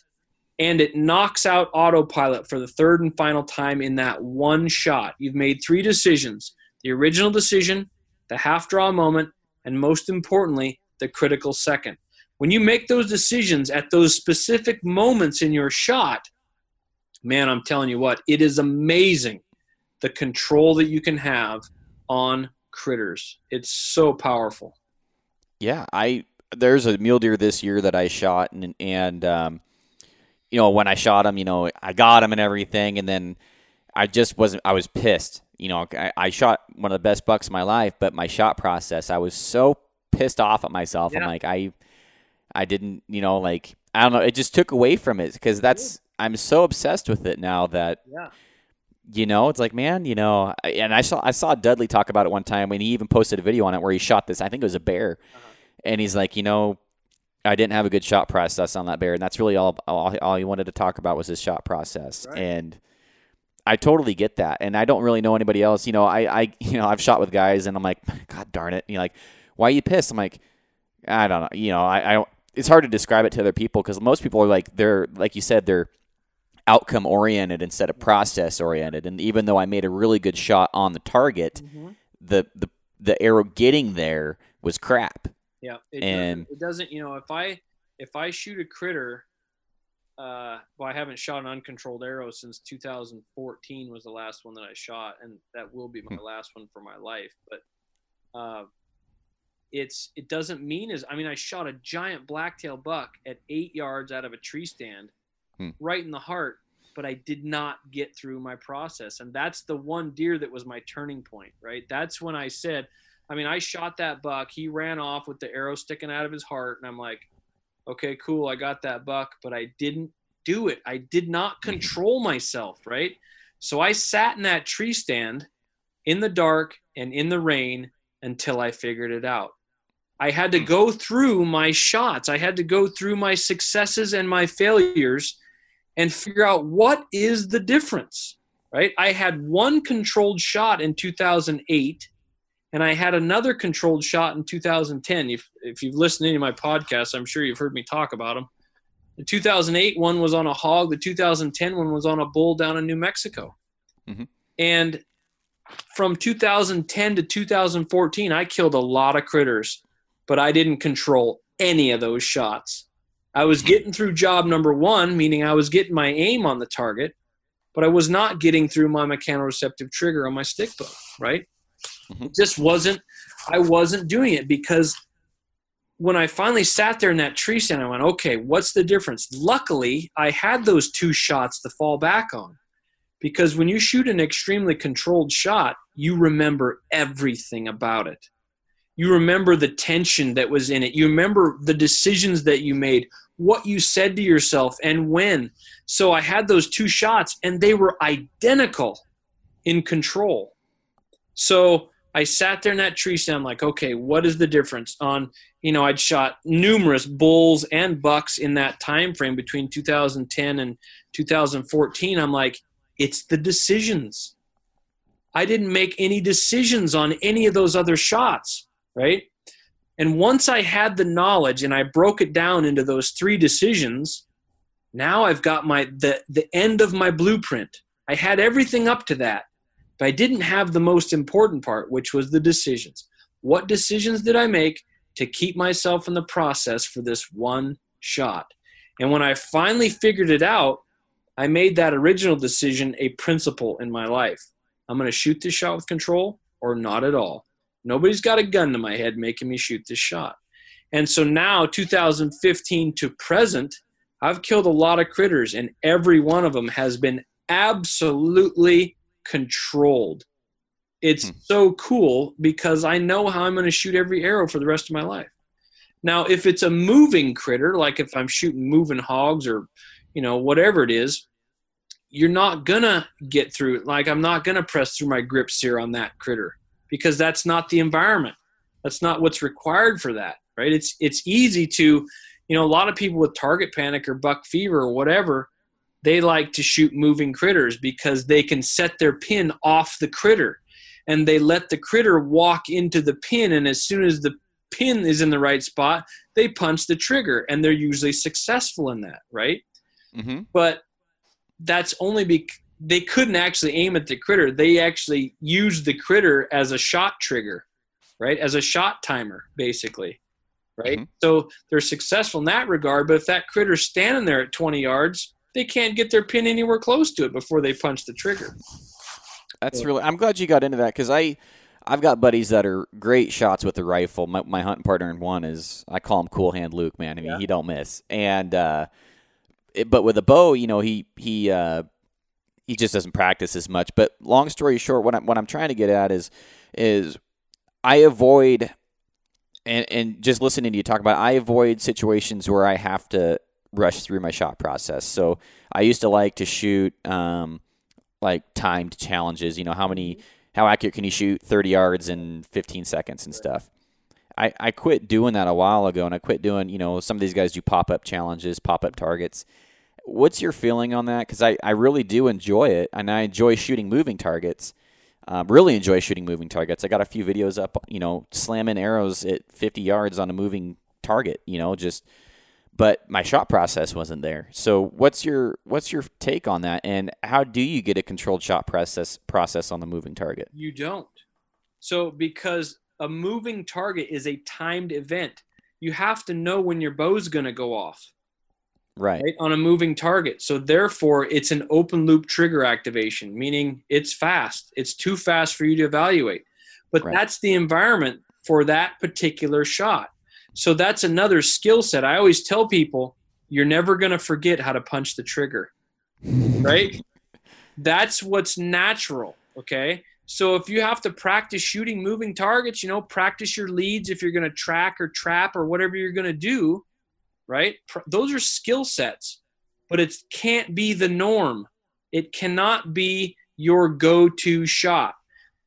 and it knocks out autopilot for the third and final time in that one shot. You've made three decisions the original decision, the half draw moment, and most importantly, the critical second. When you make those decisions at those specific moments in your shot, man, I'm telling you what, it is amazing the control that you can have on critters. It's so powerful. Yeah, I there's a mule deer this year that I shot and and um, you know when I shot him, you know I got him and everything, and then I just wasn't. I was pissed you know, I, I, shot one of the best bucks of my life, but my shot process, I was so pissed off at myself. Yeah. I'm like, I, I didn't, you know, like, I don't know. It just took away from it because that's, I'm so obsessed with it now that yeah. you know, it's like, man, you know, and I saw I saw Dudley talk about it one time when he even posted a video on it where he shot this. I think it was a bear, uh-huh. and he's like, you know, I didn't have a good shot process on that bear, and that's really all all, all he wanted to talk about was his shot process, right. and I totally get that, and I don't really know anybody else. You know, I I *laughs* you know I've shot with guys, and I'm like, God darn it, you know, like, why are you pissed? I'm like, I don't know, you know, I, I it's hard to describe it to other people because most people are like they're like you said they're outcome oriented instead of process oriented, and even though I made a really good shot on the target, mm-hmm. the the the arrow getting there was crap yeah, it and doesn't, it doesn't. You know, if I if I shoot a critter, uh, well, I haven't shot an uncontrolled arrow since 2014 was the last one that I shot, and that will be my hmm. last one for my life. But uh, it's it doesn't mean as I mean I shot a giant blacktail buck at eight yards out of a tree stand, hmm. right in the heart, but I did not get through my process, and that's the one deer that was my turning point. Right, that's when I said I mean, I shot that buck. He ran off with the arrow sticking out of his heart, and I'm like, okay, cool, I got that buck, but I didn't do it. I did not control myself, right? So I sat in that tree stand in the dark and in the rain until I figured it out. I had to hmm. go through my shots. I had to go through my successes and my failures and figure out what is the difference, right? I had one controlled shot in 2008 and I had another controlled shot in 2010. If, if you've listened to any of my podcasts, I'm sure you've heard me talk about them. The 2008 one was on a hog. The 2010 one was on a bull down in New Mexico. Mm-hmm. And from 2010 to 2014, I killed a lot of critters, but I didn't control any of those shots. I was getting through job number one, meaning I was getting my aim on the target, but I was not getting through my mechanoreceptive trigger on my stick bow, right? Mm-hmm. Just wasn't. I wasn't doing it because when I finally sat there in that tree stand, I went, okay, what's the difference? Luckily, I had those two shots to fall back on. Because when you shoot an extremely controlled shot, you remember everything about it. You remember the tension that was in it. You remember the decisions that you made, what you said to yourself, and when. So I had those two shots, and they were identical in control. So I sat there in that tree stand, like, okay, what is the difference? On, you know, I'd shot numerous bulls and bucks in that time frame between 2010 and 2014. I'm like, it's the decisions. I didn't make any decisions on any of those other shots, right? And once I had the knowledge and I broke it down into those three decisions, now I've got my the the end of my blueprint. I had everything up to that. But I didn't have the most important part, which was the decisions. What decisions did I make to keep myself in the process for this one shot? And when I finally figured it out, I made that original decision a principle in my life. I'm going to shoot this shot with control or not at all. Nobody's got a gun to my head making me shoot this shot. And so now, 2015 to present, I've killed a lot of critters, and every one of them has been absolutely controlled. It's hmm. so cool because I know how I'm going to shoot every arrow for the rest of my life. Now, if it's a moving critter, like if I'm shooting moving hogs or, you know, whatever it is, you're not going to get through it. Like, I'm not going to press through my grip sear on that critter because that's not the environment. That's not what's required for that, right? It's, it's easy to, you know, a lot of people with target panic or buck fever or whatever, they like to shoot moving critters because they can set their pin off the critter. And they let the critter walk into the pin and as soon as the pin is in the right spot they punch the trigger and they're usually successful in that right? Mm-hmm. but that's only because they couldn't actually aim at the critter. They actually used the critter as a shot trigger right? As a shot timer basically right? Mm-hmm. so they're successful in that regard but if that critter's standing there at 20 yards they can't get their pin anywhere close to it before they punch the trigger. That's really. I'm glad you got into that because I, I've got buddies that are great shots with the rifle. My, my hunting partner in one is I call him Cool Hand Luke. Man, I mean yeah. he don't miss. And uh, it, but with a bow, you know he he uh, he just doesn't practice as much. But long story short, what I'm what I'm trying to get at is is I avoid and and just listening to you talk about, it, I avoid situations where I have to rush through my shot process. So I used to like to shoot um, like timed challenges. You know, how many, how accurate can you shoot 30 yards in 15 seconds and stuff. I, I quit doing that a while ago, and I quit doing. You know, some of these guys do pop up challenges, pop up targets. What's your feeling on that? Because I, I really do enjoy it, and I enjoy shooting moving targets. Um, really enjoy shooting moving targets. I got a few videos up, you know, slamming arrows at 50 yards on a moving target. You know, just but my shot process wasn't there. So what's your what's your take on that and how do you get a controlled shot process process on the moving target? You don't. So because a moving target is a timed event, you have to know when your bow's going to go off. Right. right. On a moving target. So therefore it's an open loop trigger activation, meaning it's fast. It's too fast for you to evaluate. But right. that's the environment for that particular shot. So that's another skill set. I always tell people you're never going to forget how to punch the trigger, right? *laughs* that's what's natural, okay? So if you have to practice shooting moving targets, you know, practice your leads if you're going to track or trap or whatever you're going to do, right? Those are skill sets, but it can't be the norm. It cannot be your go-to shot.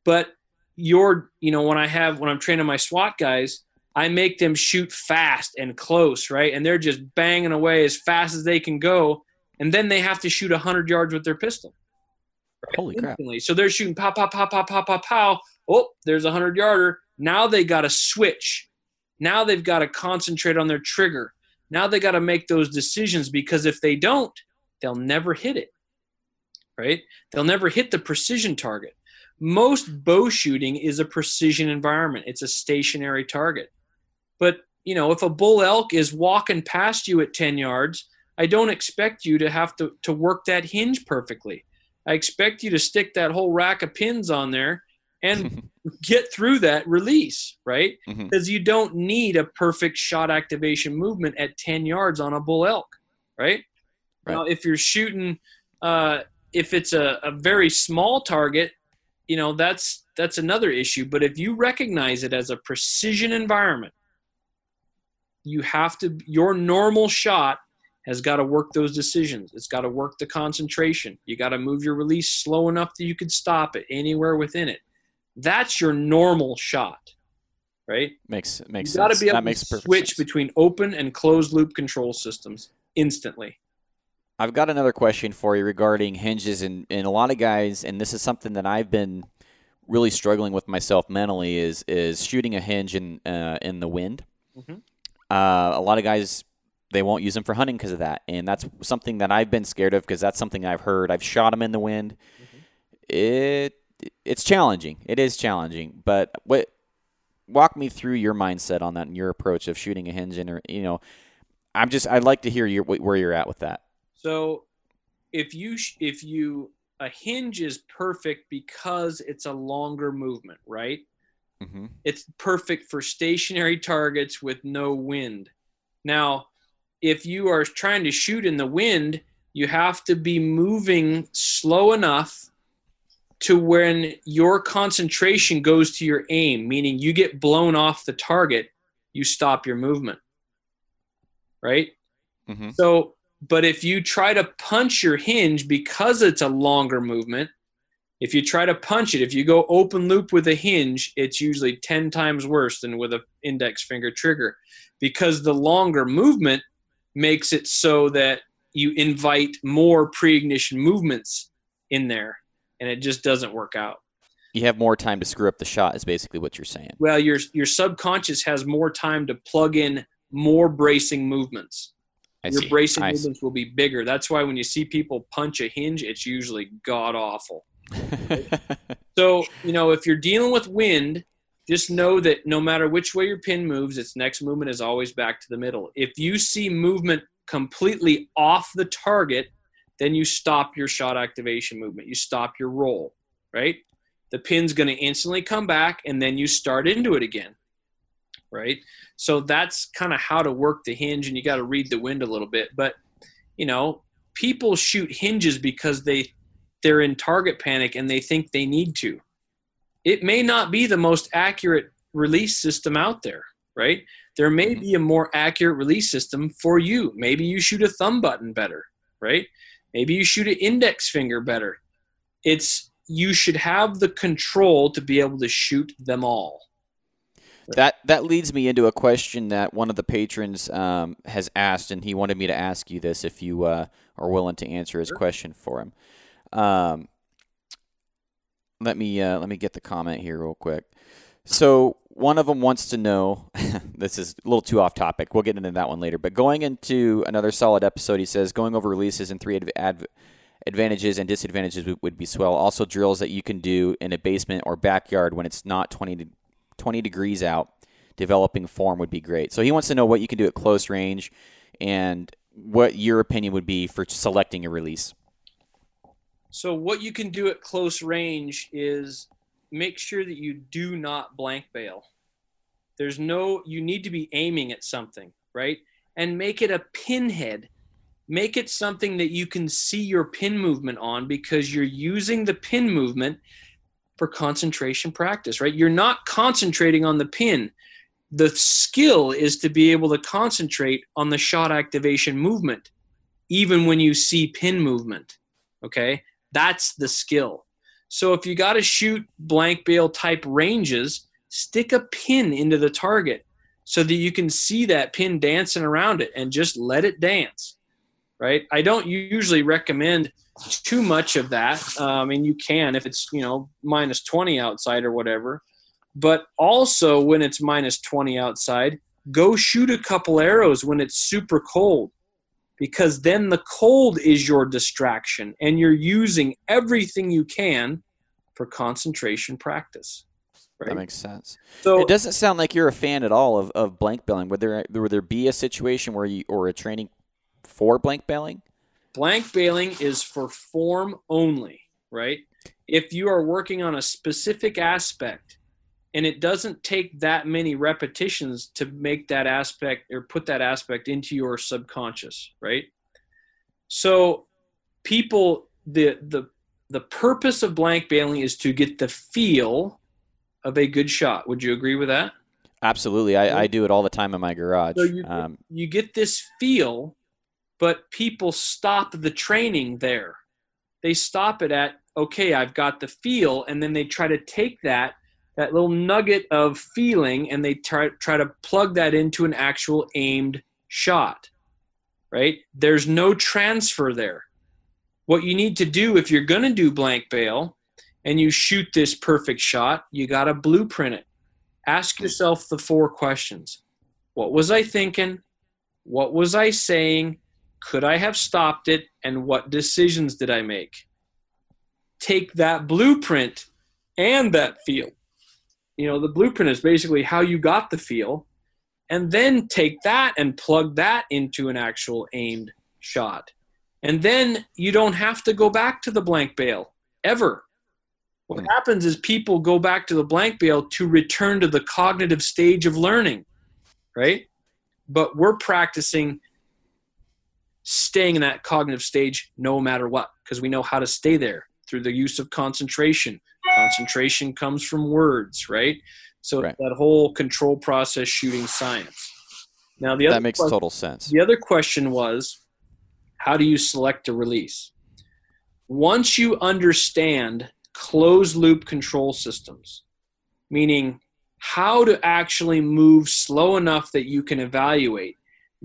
But your, you know, when I have when I'm training my SWAT guys, I make them shoot fast and close, right? And they're just banging away as fast as they can go. And then they have to shoot 100 yards with their pistol. Right? Holy crap. So they're shooting pow, pow, pow, pow, pow, pow, pow. Oh, there's a 100 yarder. Now they got to switch. Now they've got to concentrate on their trigger. Now they got to make those decisions because if they don't, they'll never hit it. Right? They'll never hit the precision target. Most bow shooting is a precision environment, it's a stationary target. But, you know, if a bull elk is walking past you at 10 yards, I don't expect you to have to, to work that hinge perfectly. I expect you to stick that whole rack of pins on there and *laughs* get through that release, right? Mm-hmm. Because mm-hmm. you don't need a perfect shot activation movement at 10 yards on a bull elk, right? right. Now, if you're shooting, uh, if it's a, a very small target, you know, that's that's another issue. But if you recognize it as a precision environment, you have to your normal shot has got to work those decisions. It's got to work the concentration. You got to move your release slow enough that you could stop it anywhere within it. That's your normal shot, right? Makes makes you got to be able that makes to switch sense. between open and closed loop control systems instantly. I've got another question for you regarding hinges, and, and a lot of guys, and this is something that I've been really struggling with myself mentally is is shooting a hinge in uh, in the wind. Mm-hmm. Uh, a lot of guys they won't use them for hunting because of that, and that's something that I've been scared of because that's something I've heard. I've shot them in the wind. Mm-hmm. It it's challenging. It is challenging, but what walk me through your mindset on that and your approach of shooting a hinge in, or you know, I'm just I'd like to hear your where you're at with that. So, if you if you a hinge is perfect because it's a longer movement, right? Mm-hmm. It's perfect for stationary targets with no wind. Now, if you are trying to shoot in the wind, you have to be moving slow enough to when your concentration goes to your aim, meaning you get blown off the target, you stop your movement. Right? Mm-hmm. So, but if you try to punch your hinge because it's a longer movement, if you try to punch it, if you go open loop with a hinge, it's usually 10 times worse than with an index finger trigger because the longer movement makes it so that you invite more pre-ignition movements in there and it just doesn't work out you have more time to screw up the shot is basically what you're saying well your your subconscious has more time to plug in more bracing movements I your see. bracing I movements see. will be bigger that's why when you see people punch a hinge it's usually god awful *laughs* so you know if you're dealing with wind just know that no matter which way your pin moves, its next movement is always back to the middle. If you see movement completely off the target, then you stop your shot activation movement. You stop your roll, right? The pin's going to instantly come back and then you start into it again, right? So that's kind of how to work the hinge and you got to read the wind a little bit. But, you know, people shoot hinges because they they're in target panic and they think they need to it may not be the most accurate release system out there, right? There may mm-hmm. be a more accurate release system for you. Maybe you shoot a thumb button better, right? Maybe you shoot an index finger better. It's you should have the control to be able to shoot them all. That that leads me into a question that one of the patrons um, has asked, and he wanted me to ask you this if you uh, are willing to answer his question for him. Um, let me uh, let me get the comment here real quick. So one of them wants to know. *laughs* this is a little too off topic. We'll get into that one later. But going into another solid episode, he says going over releases and three adv- advantages and disadvantages would, would be swell. Also drills that you can do in a basement or backyard when it's not 20 to 20 degrees out, developing form would be great. So he wants to know what you can do at close range and what your opinion would be for selecting a release. So what you can do at close range is make sure that you do not blank bale. There's no you need to be aiming at something, right? And make it a pinhead. Make it something that you can see your pin movement on because you're using the pin movement for concentration practice, right? You're not concentrating on the pin. The skill is to be able to concentrate on the shot activation movement, even when you see pin movement. Okay, that's the skill. So if you got to shoot blank bale type ranges, stick a pin into the target so that you can see that pin dancing around it and just let it dance. Right? I don't usually recommend too much of that. Um, I mean, you can if it's you know minus 20 outside or whatever. But also when it's minus 20 outside, go shoot a couple arrows when it's super cold, because then the cold is your distraction, and you're using everything you can for concentration practice. Right? That makes sense. So it doesn't sound like you're a fan at all of, of blank baling. Would there would there be a situation where you or a training for blank baling? Blank baling is for form only, right? If you are working on a specific aspect and it doesn't take that many repetitions to make that aspect or put that aspect into your subconscious, right? So people the the the purpose of blank baling is to get the feel of a good shot. Would you agree with that? Absolutely. I, I do it all the time in my garage. So you, um, you get this feel but people stop the training there. They stop it at, okay, I've got the feel, and then they try to take that that little nugget of feeling and they try try to plug that into an actual aimed shot. Right? There's no transfer there. What you need to do if you're going to do blank bale and you shoot this perfect shot, you got to blueprint it. Ask yourself the four questions. What was I thinking? What was I saying? Could I have stopped it? And what decisions did I make? Take that blueprint and that feel. You know, the blueprint is basically how you got the feel, and then take that and plug that into an actual aimed shot. And then you don't have to go back to the blank bale ever. What hmm. happens is people go back to the blank bale to return to the cognitive stage of learning, right? But we're practicing staying in that cognitive stage no matter what, because we know how to stay there through the use of concentration. Concentration comes from words, right? So right. that whole control process shooting science. Now the other that makes question, total sense. The other question was, how do you select a release? Once you understand closed loop control systems, meaning how to actually move slow enough that you can evaluate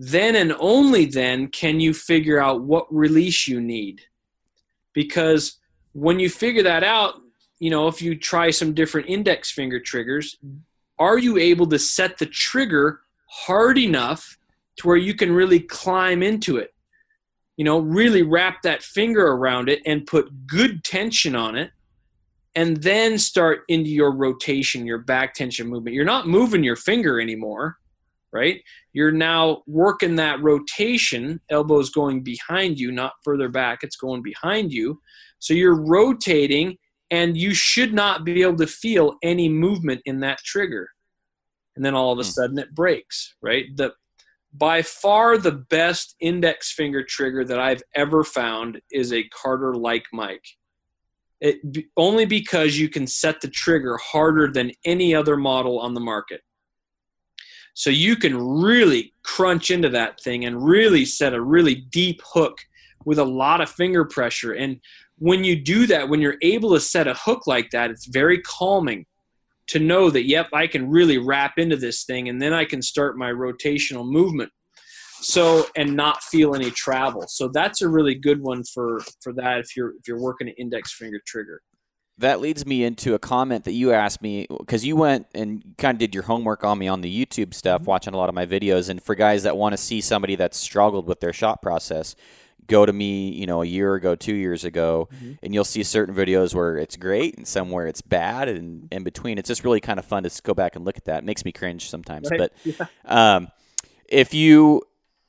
then and only then can you figure out what release you need. Because when you figure that out, you know, if you try some different index finger triggers, are you able to set the trigger hard enough to where you can really climb into it? You know, really wrap that finger around it and put good tension on it and then start into your rotation, your back tension movement. You're not moving your finger anymore right? You're now working that rotation, elbows going behind you, not further back, it's going behind you. So you're rotating, and you should not be able to feel any movement in that trigger. And then all of a hmm. sudden it breaks, right? The by far the best index finger trigger that I've ever found is a Carter like mic. It only because you can set the trigger harder than any other model on the market. So you can really crunch into that thing and really set a really deep hook with a lot of finger pressure. And when you do that, when you're able to set a hook like that, it's very calming to know that, yep, I can really wrap into this thing and then I can start my rotational movement. So and not feel any travel. So that's a really good one for for that if you're if you're working an index finger trigger that leads me into a comment that you asked me because you went and kind of did your homework on me on the YouTube stuff, mm-hmm. watching a lot of my videos. And for guys that want to see somebody that's struggled with their shot process, go to me, you know, a year ago, two years ago, mm-hmm. and you'll see certain videos where it's great and some where it's bad, and in between. It's just really kind of fun to go back and look at that. It makes me cringe sometimes, right. but *laughs* yeah. um, if you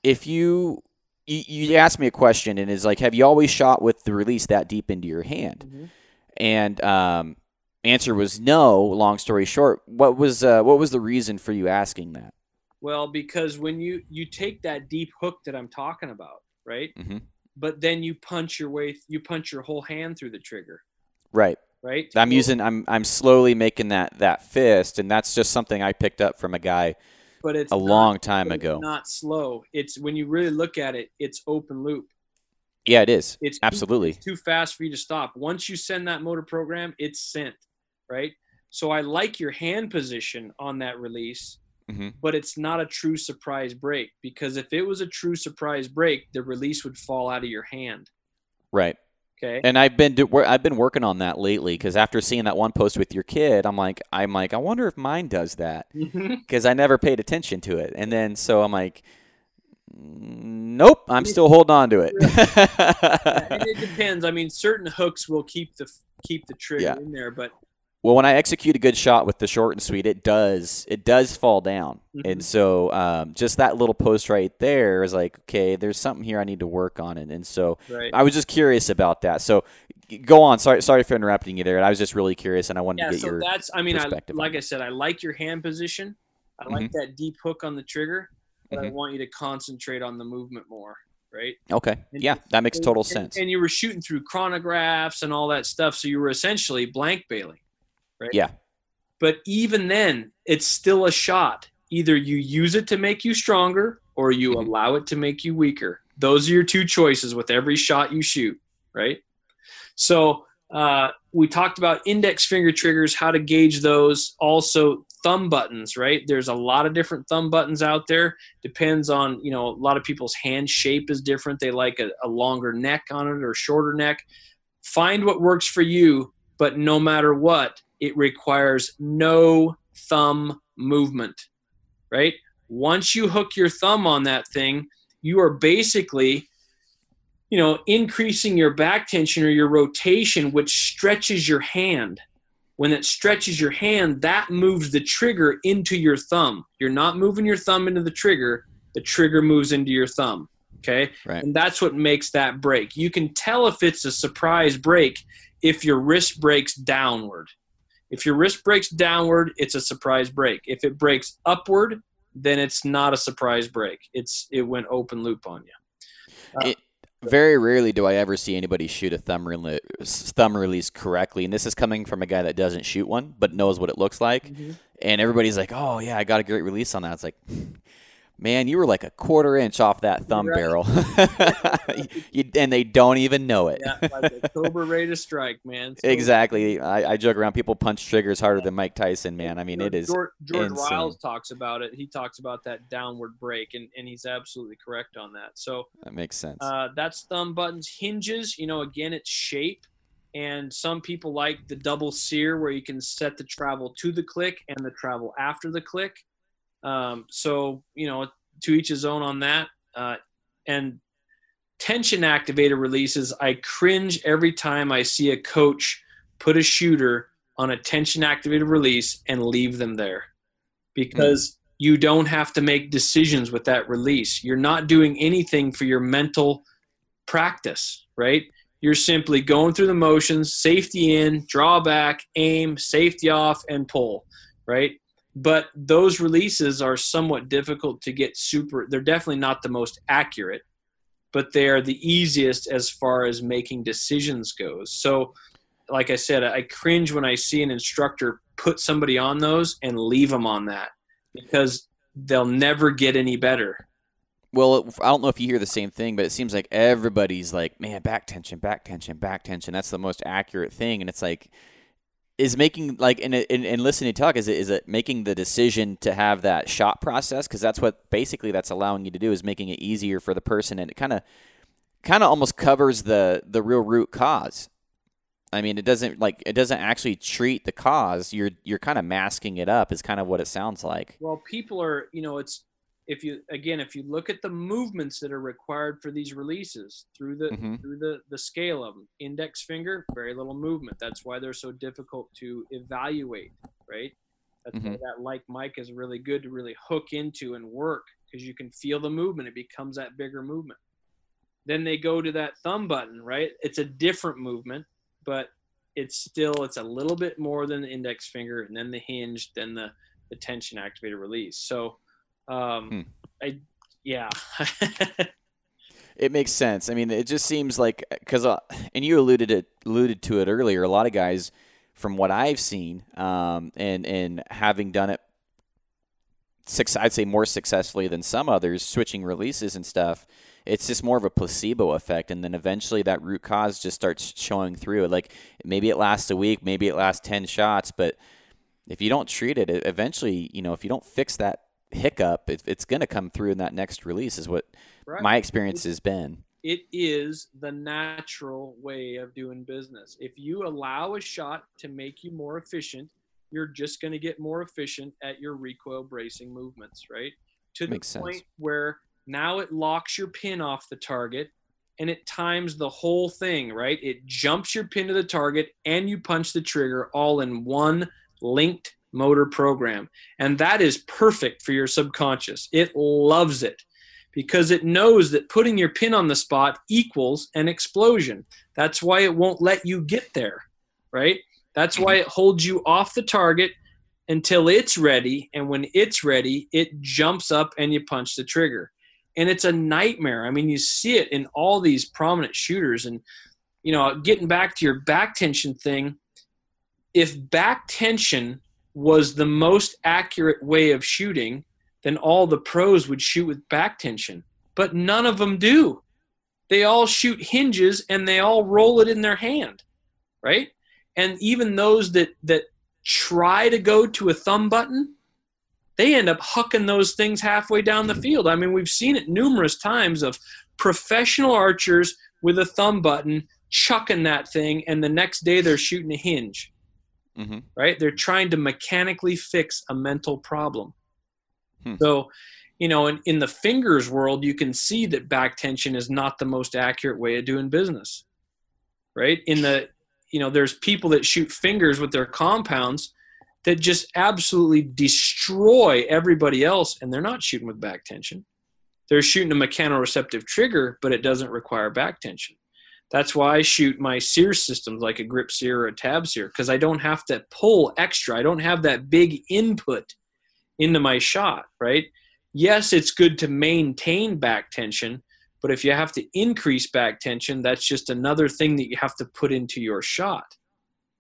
if you you, you asked me a question and is like, have you always shot with the release that deep into your hand? Mm-hmm and um, answer was no. Long story short, what was uh, what was the reason for you asking that? Well, because when you you take that deep hook that I'm talking about, right? Mm-hmm. But then you punch your way, you punch your whole hand through the trigger. Right. Right. I'm using. I'm I'm slowly making that that fist, and that's just something I picked up from a guy. But it's a not, long time ago. not slow. It's when you really look at it, it's open loop. Yeah, it is. It's absolutely too, it's too fast for you to stop. Once you send that motor program, it's sent, right? So I like your hand position on that release, mm-hmm. but it's not a true surprise break because if it was a true surprise break, the release would fall out of your hand. Right. Okay. And I've been do, I've been working on that lately because after seeing that one post with your kid, I'm like I'm like I wonder if mine does that *laughs* because I never paid attention to it, and then so I'm like Nope, I'm still holding on to it. *laughs* yeah, it depends. I mean, certain hooks will keep the keep the trigger yeah. in there, but well, when I execute a good shot with the short and sweet, it does it does fall down, mm-hmm. and so um, just that little post right there is like, okay, there's something here I need to work on it, and so right. I was just curious about that. So go on. Sorry, sorry for interrupting you there. I was just really curious, and I wanted yeah, to get so your that's. I mean, I, like I said, I like your hand position. I like mm-hmm. that deep hook on the trigger but mm-hmm. I want you to concentrate on the movement more, right? Okay. And, yeah, that makes total and, sense. And you were shooting through chronographs and all that stuff, so you were essentially blank baling, right? Yeah. But even then, it's still a shot. Either you use it to make you stronger or you mm-hmm. allow it to make you weaker. Those are your two choices with every shot you shoot, right? So uh, we talked about index finger triggers, how to gauge those. Also, thumb buttons, right? There's a lot of different thumb buttons out there. Depends on, you know, a lot of people's hand shape is different. They like a, a longer neck on it or shorter neck. Find what works for you, but no matter what, it requires no thumb movement, right? Once you hook your thumb on that thing, you are basically you know, increasing your back tension or your rotation, which stretches your hand. When it stretches your hand, that moves the trigger into your thumb. You're not moving your thumb into the trigger, the trigger moves into your thumb. Okay. Right. And that's what makes that break. You can tell if it's a surprise break if your wrist breaks downward. If your wrist breaks downward, it's a surprise break. If it breaks upward, then it's not a surprise break. It's it went open loop on you. Uh, it, very rarely do I ever see anybody shoot a thumb, rele- thumb release correctly, and this is coming from a guy that doesn't shoot one but knows what it looks like. Mm-hmm. And everybody's like, "Oh yeah, I got a great release on that." It's like, man, you were like a quarter inch off that thumb right. barrel, *laughs* you, and they don't even know it. yeah, like a cobra ready to strike, man. So, exactly. I, I, joke around. People punch triggers harder than Mike Tyson, man. I mean, George, it is. George, George. Ryals talks about it. He talks about that downward break, and, and he's absolutely correct on that. So that makes sense. Uh, that's thumb buttons, hinges. You know, again, it's shape. And some people like the double sear where you can set the travel to the click and the travel after the click. Um, so, you know, to each his own on that. Uh, and tension activator releases, I cringe every time I see a coach put a shooter on a tension activated release and leave them there because mm. you don't have to make decisions with that release. You're not doing anything for your mental practice, right? You're simply going through the motions, safety in, draw back, aim, safety off, and pull, right? But those releases are somewhat difficult to get super they're definitely not the most accurate but they are the easiest as far as making decisions goes so like i said i cringe when i see an instructor put somebody on those and leave them on that because they'll never get any better. Well, I don't know if you hear the same thing, but it seems like everybody's like, man, back tension, back tension, back tension. That's the most accurate thing. And it's like, is making like and, and listening to talk is it is it making the decision to have that shot process because that's what basically that's allowing you to do is making it easier for the person and it kind of kind of almost covers the the real root cause I mean, it doesn't like it doesn't actually treat the cause. You're you're kind of masking it up. Is kind of what it sounds like. Well, people are, you know, it's if you again if you look at the movements that are required for these releases through the mm-hmm. through the the scale of them, index finger, very little movement. That's why they're so difficult to evaluate, right? That's mm-hmm. why that like Mike is really good to really hook into and work because you can feel the movement. It becomes that bigger movement. Then they go to that thumb button, right? It's a different movement but it's still it's a little bit more than the index finger and then the hinge then the the tension activated release so um hmm. i yeah. *laughs* It makes sense. I mean it just seems like because uh, and you alluded it alluded to it earlier a lot of guys from what i've seen um and and having done it six i'd say more successfully than some others switching releases and stuff it's just more of a placebo effect and then eventually that root cause just starts showing through. Like maybe it lasts a week maybe it lasts 10 shots but if you don't treat it eventually you know if you don't fix that hiccup it, it's going to come through in that next release is what right. my experience has been it is the natural way of doing business if you allow a shot to make you more efficient you're just going to get more efficient at your recoil bracing movements right to the Makes point sense. where now it locks your pin off the target and it times the whole thing, right? It jumps your pin to the target and you punch the trigger all in one linked motor program. And that is perfect for your subconscious. It loves it because it knows that putting your pin on the spot equals an explosion. That's why it won't let you get there, right? That's why it holds you off the target until it's ready. And when it's ready, it jumps up and you punch the trigger and it's a nightmare. I mean, you see it in all these prominent shooters. And, you know, getting back to your back tension thing, if back tension was the most accurate way of shooting, then all the pros would shoot with back tension. But none of them do. They all shoot hinges and they all roll it in their hand, right? And even those that that try to go to a thumb button, they end up hucking those things halfway down the field. I mean, we've seen it numerous times of professional archers with a thumb button chucking that thing, and the next day they're shooting a hinge. Mm-hmm. Right? They're trying to mechanically fix a mental problem. Hmm. So, you know, in, in the fingers world, you can see that back tension is not the most accurate way of doing business. Right? In the, you know, there's people that shoot fingers with their compounds that just absolutely destroy everybody else, and they're not shooting with back tension. They're shooting a mechanoreceptive trigger, but it doesn't require back tension. That's why I shoot my sear systems like a grip sear or a tab sear because I don't have to pull extra. I don't have that big input into my shot, right? Yes, it's good to maintain back tension, but if you have to increase back tension, that's just another thing that you have to put into your shot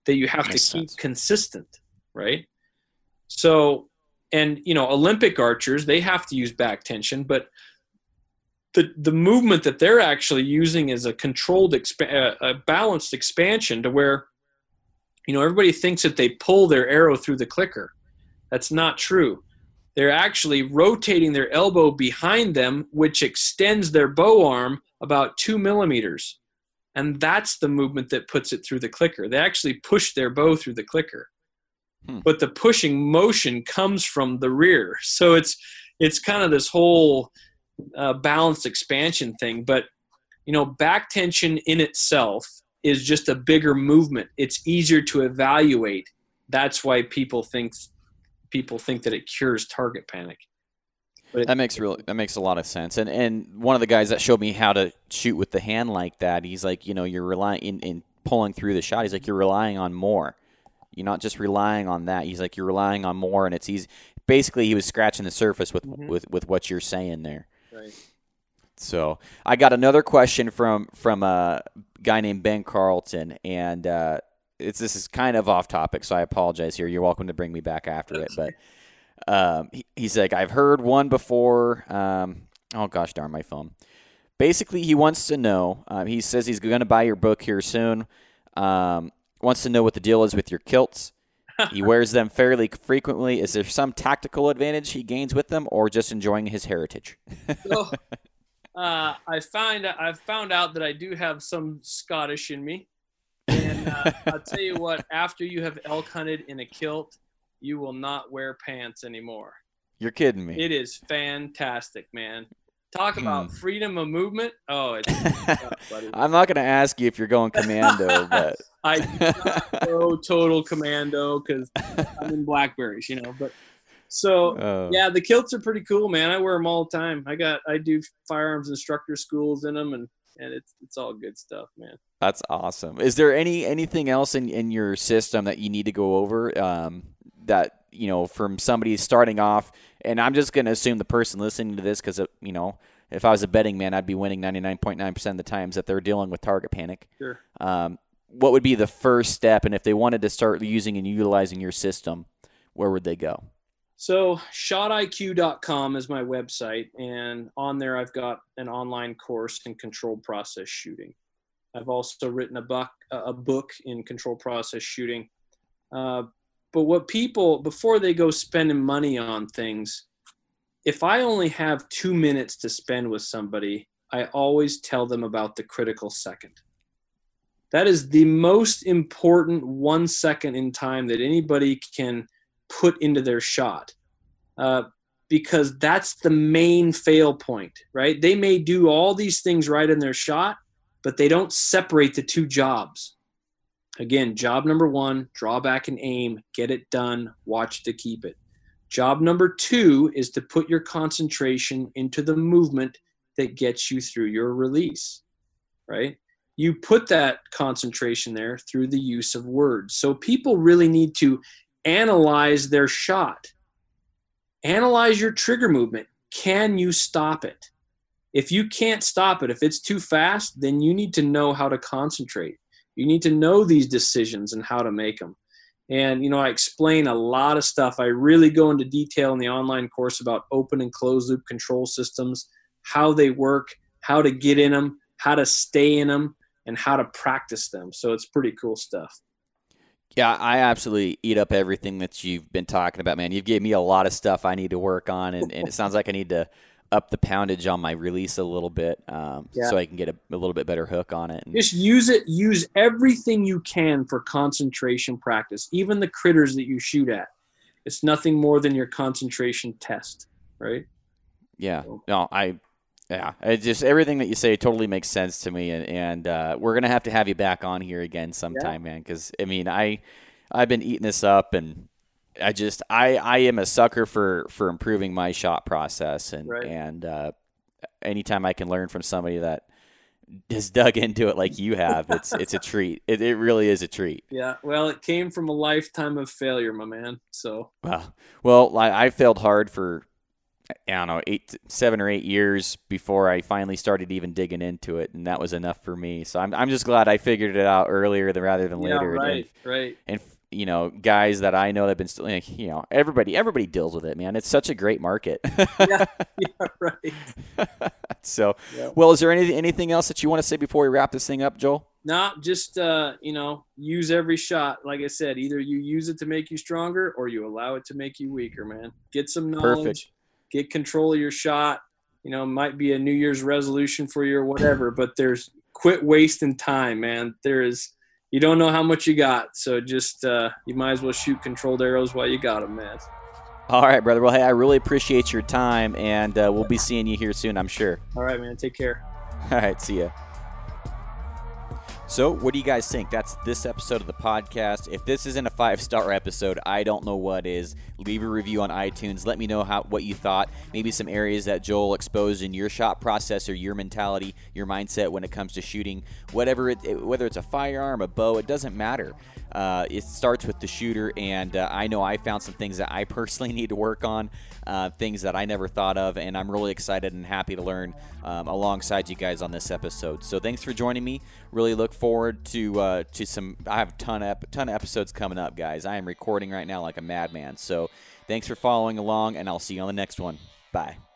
that you have to keep sense. consistent right? So, and you know, Olympic archers they have to use back tension, but the the movement that they're actually using is a controlled, exp- uh, a balanced expansion to where, you know, everybody thinks that they pull their arrow through the clicker. That's not true. They're actually rotating their elbow behind them, which extends their bow arm about two millimeters. And that's the movement that puts it through the clicker. They actually push their bow through the clicker. Hmm. But the pushing motion comes from the rear. *laughs* So it's it's kind of this whole uh, balanced expansion thing. But you know, back tension in itself is just a bigger movement. It's easier to evaluate. That's why people think people think that it cures target panic. But that makes real that makes a lot of sense. And and one of the guys that showed me how to shoot with the hand like that, he's like, you know, you're relying in, in pulling through the shot. He's like, you're relying on more. You're not just relying on that. He's like you're relying on more, and it's easy. Basically, he was scratching the surface with mm-hmm. with with what you're saying there. Right. So I got another question from from a guy named Ben Carlton, and uh, it's this is kind of off topic, so I apologize here. You're welcome to bring me back after it, but Um, he, he's like, I've heard one before. Um, oh gosh, darn my phone. Basically, he wants to know. Um, he says he's going to buy your book here soon. Um, wants to know what the deal is with your kilts. He wears them fairly frequently. Is there some tactical advantage he gains with them, or just enjoying his heritage? so, *laughs* uh, I find I've found out that I do have some Scottish in me, and uh, I'll tell you what. After you have elk hunted in a kilt, you will not wear pants anymore. You're kidding me. It is fantastic, man. Talk about hmm. freedom of movement. Oh, it's *laughs* I'm not going to ask you if you're going commando, but *laughs* I go total commando because I'm in blackberries, you know. But so oh. yeah, the kilts are pretty cool, man. I wear them all the time. I got I do firearms instructor schools in them, and and it's it's all good stuff, man. That's awesome. Is there any anything else in in your system that you need to go over? Um, that you know from somebody starting off and i'm just going to assume the person listening to this because you know if i was a betting man i'd be winning 99.9% of the times that they're dealing with target panic. Sure. Um, what would be the first step and if they wanted to start using and utilizing your system where would they go? So shotiq.com is my website and on there i've got an online course in controlled process shooting. I've also written a book, a book in controlled process shooting. Uh, but what people, before they go spending money on things, if I only have two minutes to spend with somebody, I always tell them about the critical second. That is the most important one second in time that anybody can put into their shot. Uh, because that's the main fail point, right? They may do all these things right in their shot, but they don't separate the two jobs. Again, job number one, draw back and aim, get it done, watch to keep it. Job number two is to put your concentration into the movement that gets you through your release, right? You put that concentration there through the use of words. So people really need to analyze their shot. Analyze your trigger movement. Can you stop it? If you can't stop it, if it's too fast, then you need to know how to concentrate. You need to know these decisions and how to make them. And, you know, I explain a lot of stuff. I really go into detail in the online course about open and closed loop control systems, how they work, how to get in them, how to stay in them, and how to practice them. So it's pretty cool stuff. Yeah, I absolutely eat up everything that you've been talking about, man. You've gave me a lot of stuff I need to work on, and, and it sounds like I need to up the poundage on my release a little bit um, yeah. so I can get a, a, little bit better hook on it. And, Just use it. Use everything you can for concentration practice, even the critters that you shoot at. It's nothing more than your concentration test, right? Yeah. No, I. Yeah, it just everything that you say totally makes sense to me, and, and uh, we're gonna have to have you back on here again sometime, yeah. man. Because I mean, I I've been eating this up, and I just I I am a sucker for for improving my shot process and right. and uh, anytime I can learn from somebody that has dug into it like you have, it's it's a *laughs* treat. It, it really is a treat. Yeah, well, it came from a lifetime of failure, my man. So well, well, I, I failed hard for I don't know eight, seven or eight years before I finally started even digging into it, and that was enough for me. So I'm I'm just glad I figured it out earlier than rather than yeah, later. Right, and, right. And you know guys that I know that have been still like, you know everybody everybody deals with it man. It's such a great market. *laughs* Yeah, *laughs* yeah right. *laughs* So yeah. well is there anything anything else that you want to say before we wrap this thing up Joel? No just uh you know use every shot. Like I said either you use it to make you stronger or you allow it to make you weaker man. Get some knowledge. Perfect. get control of your shot. You know might be a New Year's resolution for you or whatever but there's quit wasting time man. There is you don't know how much you got. So just uh, you might as well shoot controlled arrows while you got them, man. All right, brother. Well, hey, I really appreciate your time, and uh, we'll be seeing you here soon, I'm sure. All right, man. Take care. All right. See ya. So, what do you guys think? That's this episode of the podcast. If this isn't a five star episode, I don't know what is. Leave a review on iTunes. Let me know how what you thought. Maybe some areas that Joel exposed in your shot process or your mentality, your mindset when it comes to shooting. Whatever it, whether it's a firearm, a bow, it doesn't matter. Uh, it starts with the shooter, and uh, I know I found some things that I personally *laughs* need to work on, uh, things that I never thought of, and I'm really excited and happy to learn um, alongside you guys on this episode. So thanks for joining me. Really look forward to uh, to some. I have a ton of ton of episodes coming up, guys. I am recording right now like a madman. So thanks for following along, and I'll see you on the next one. Bye.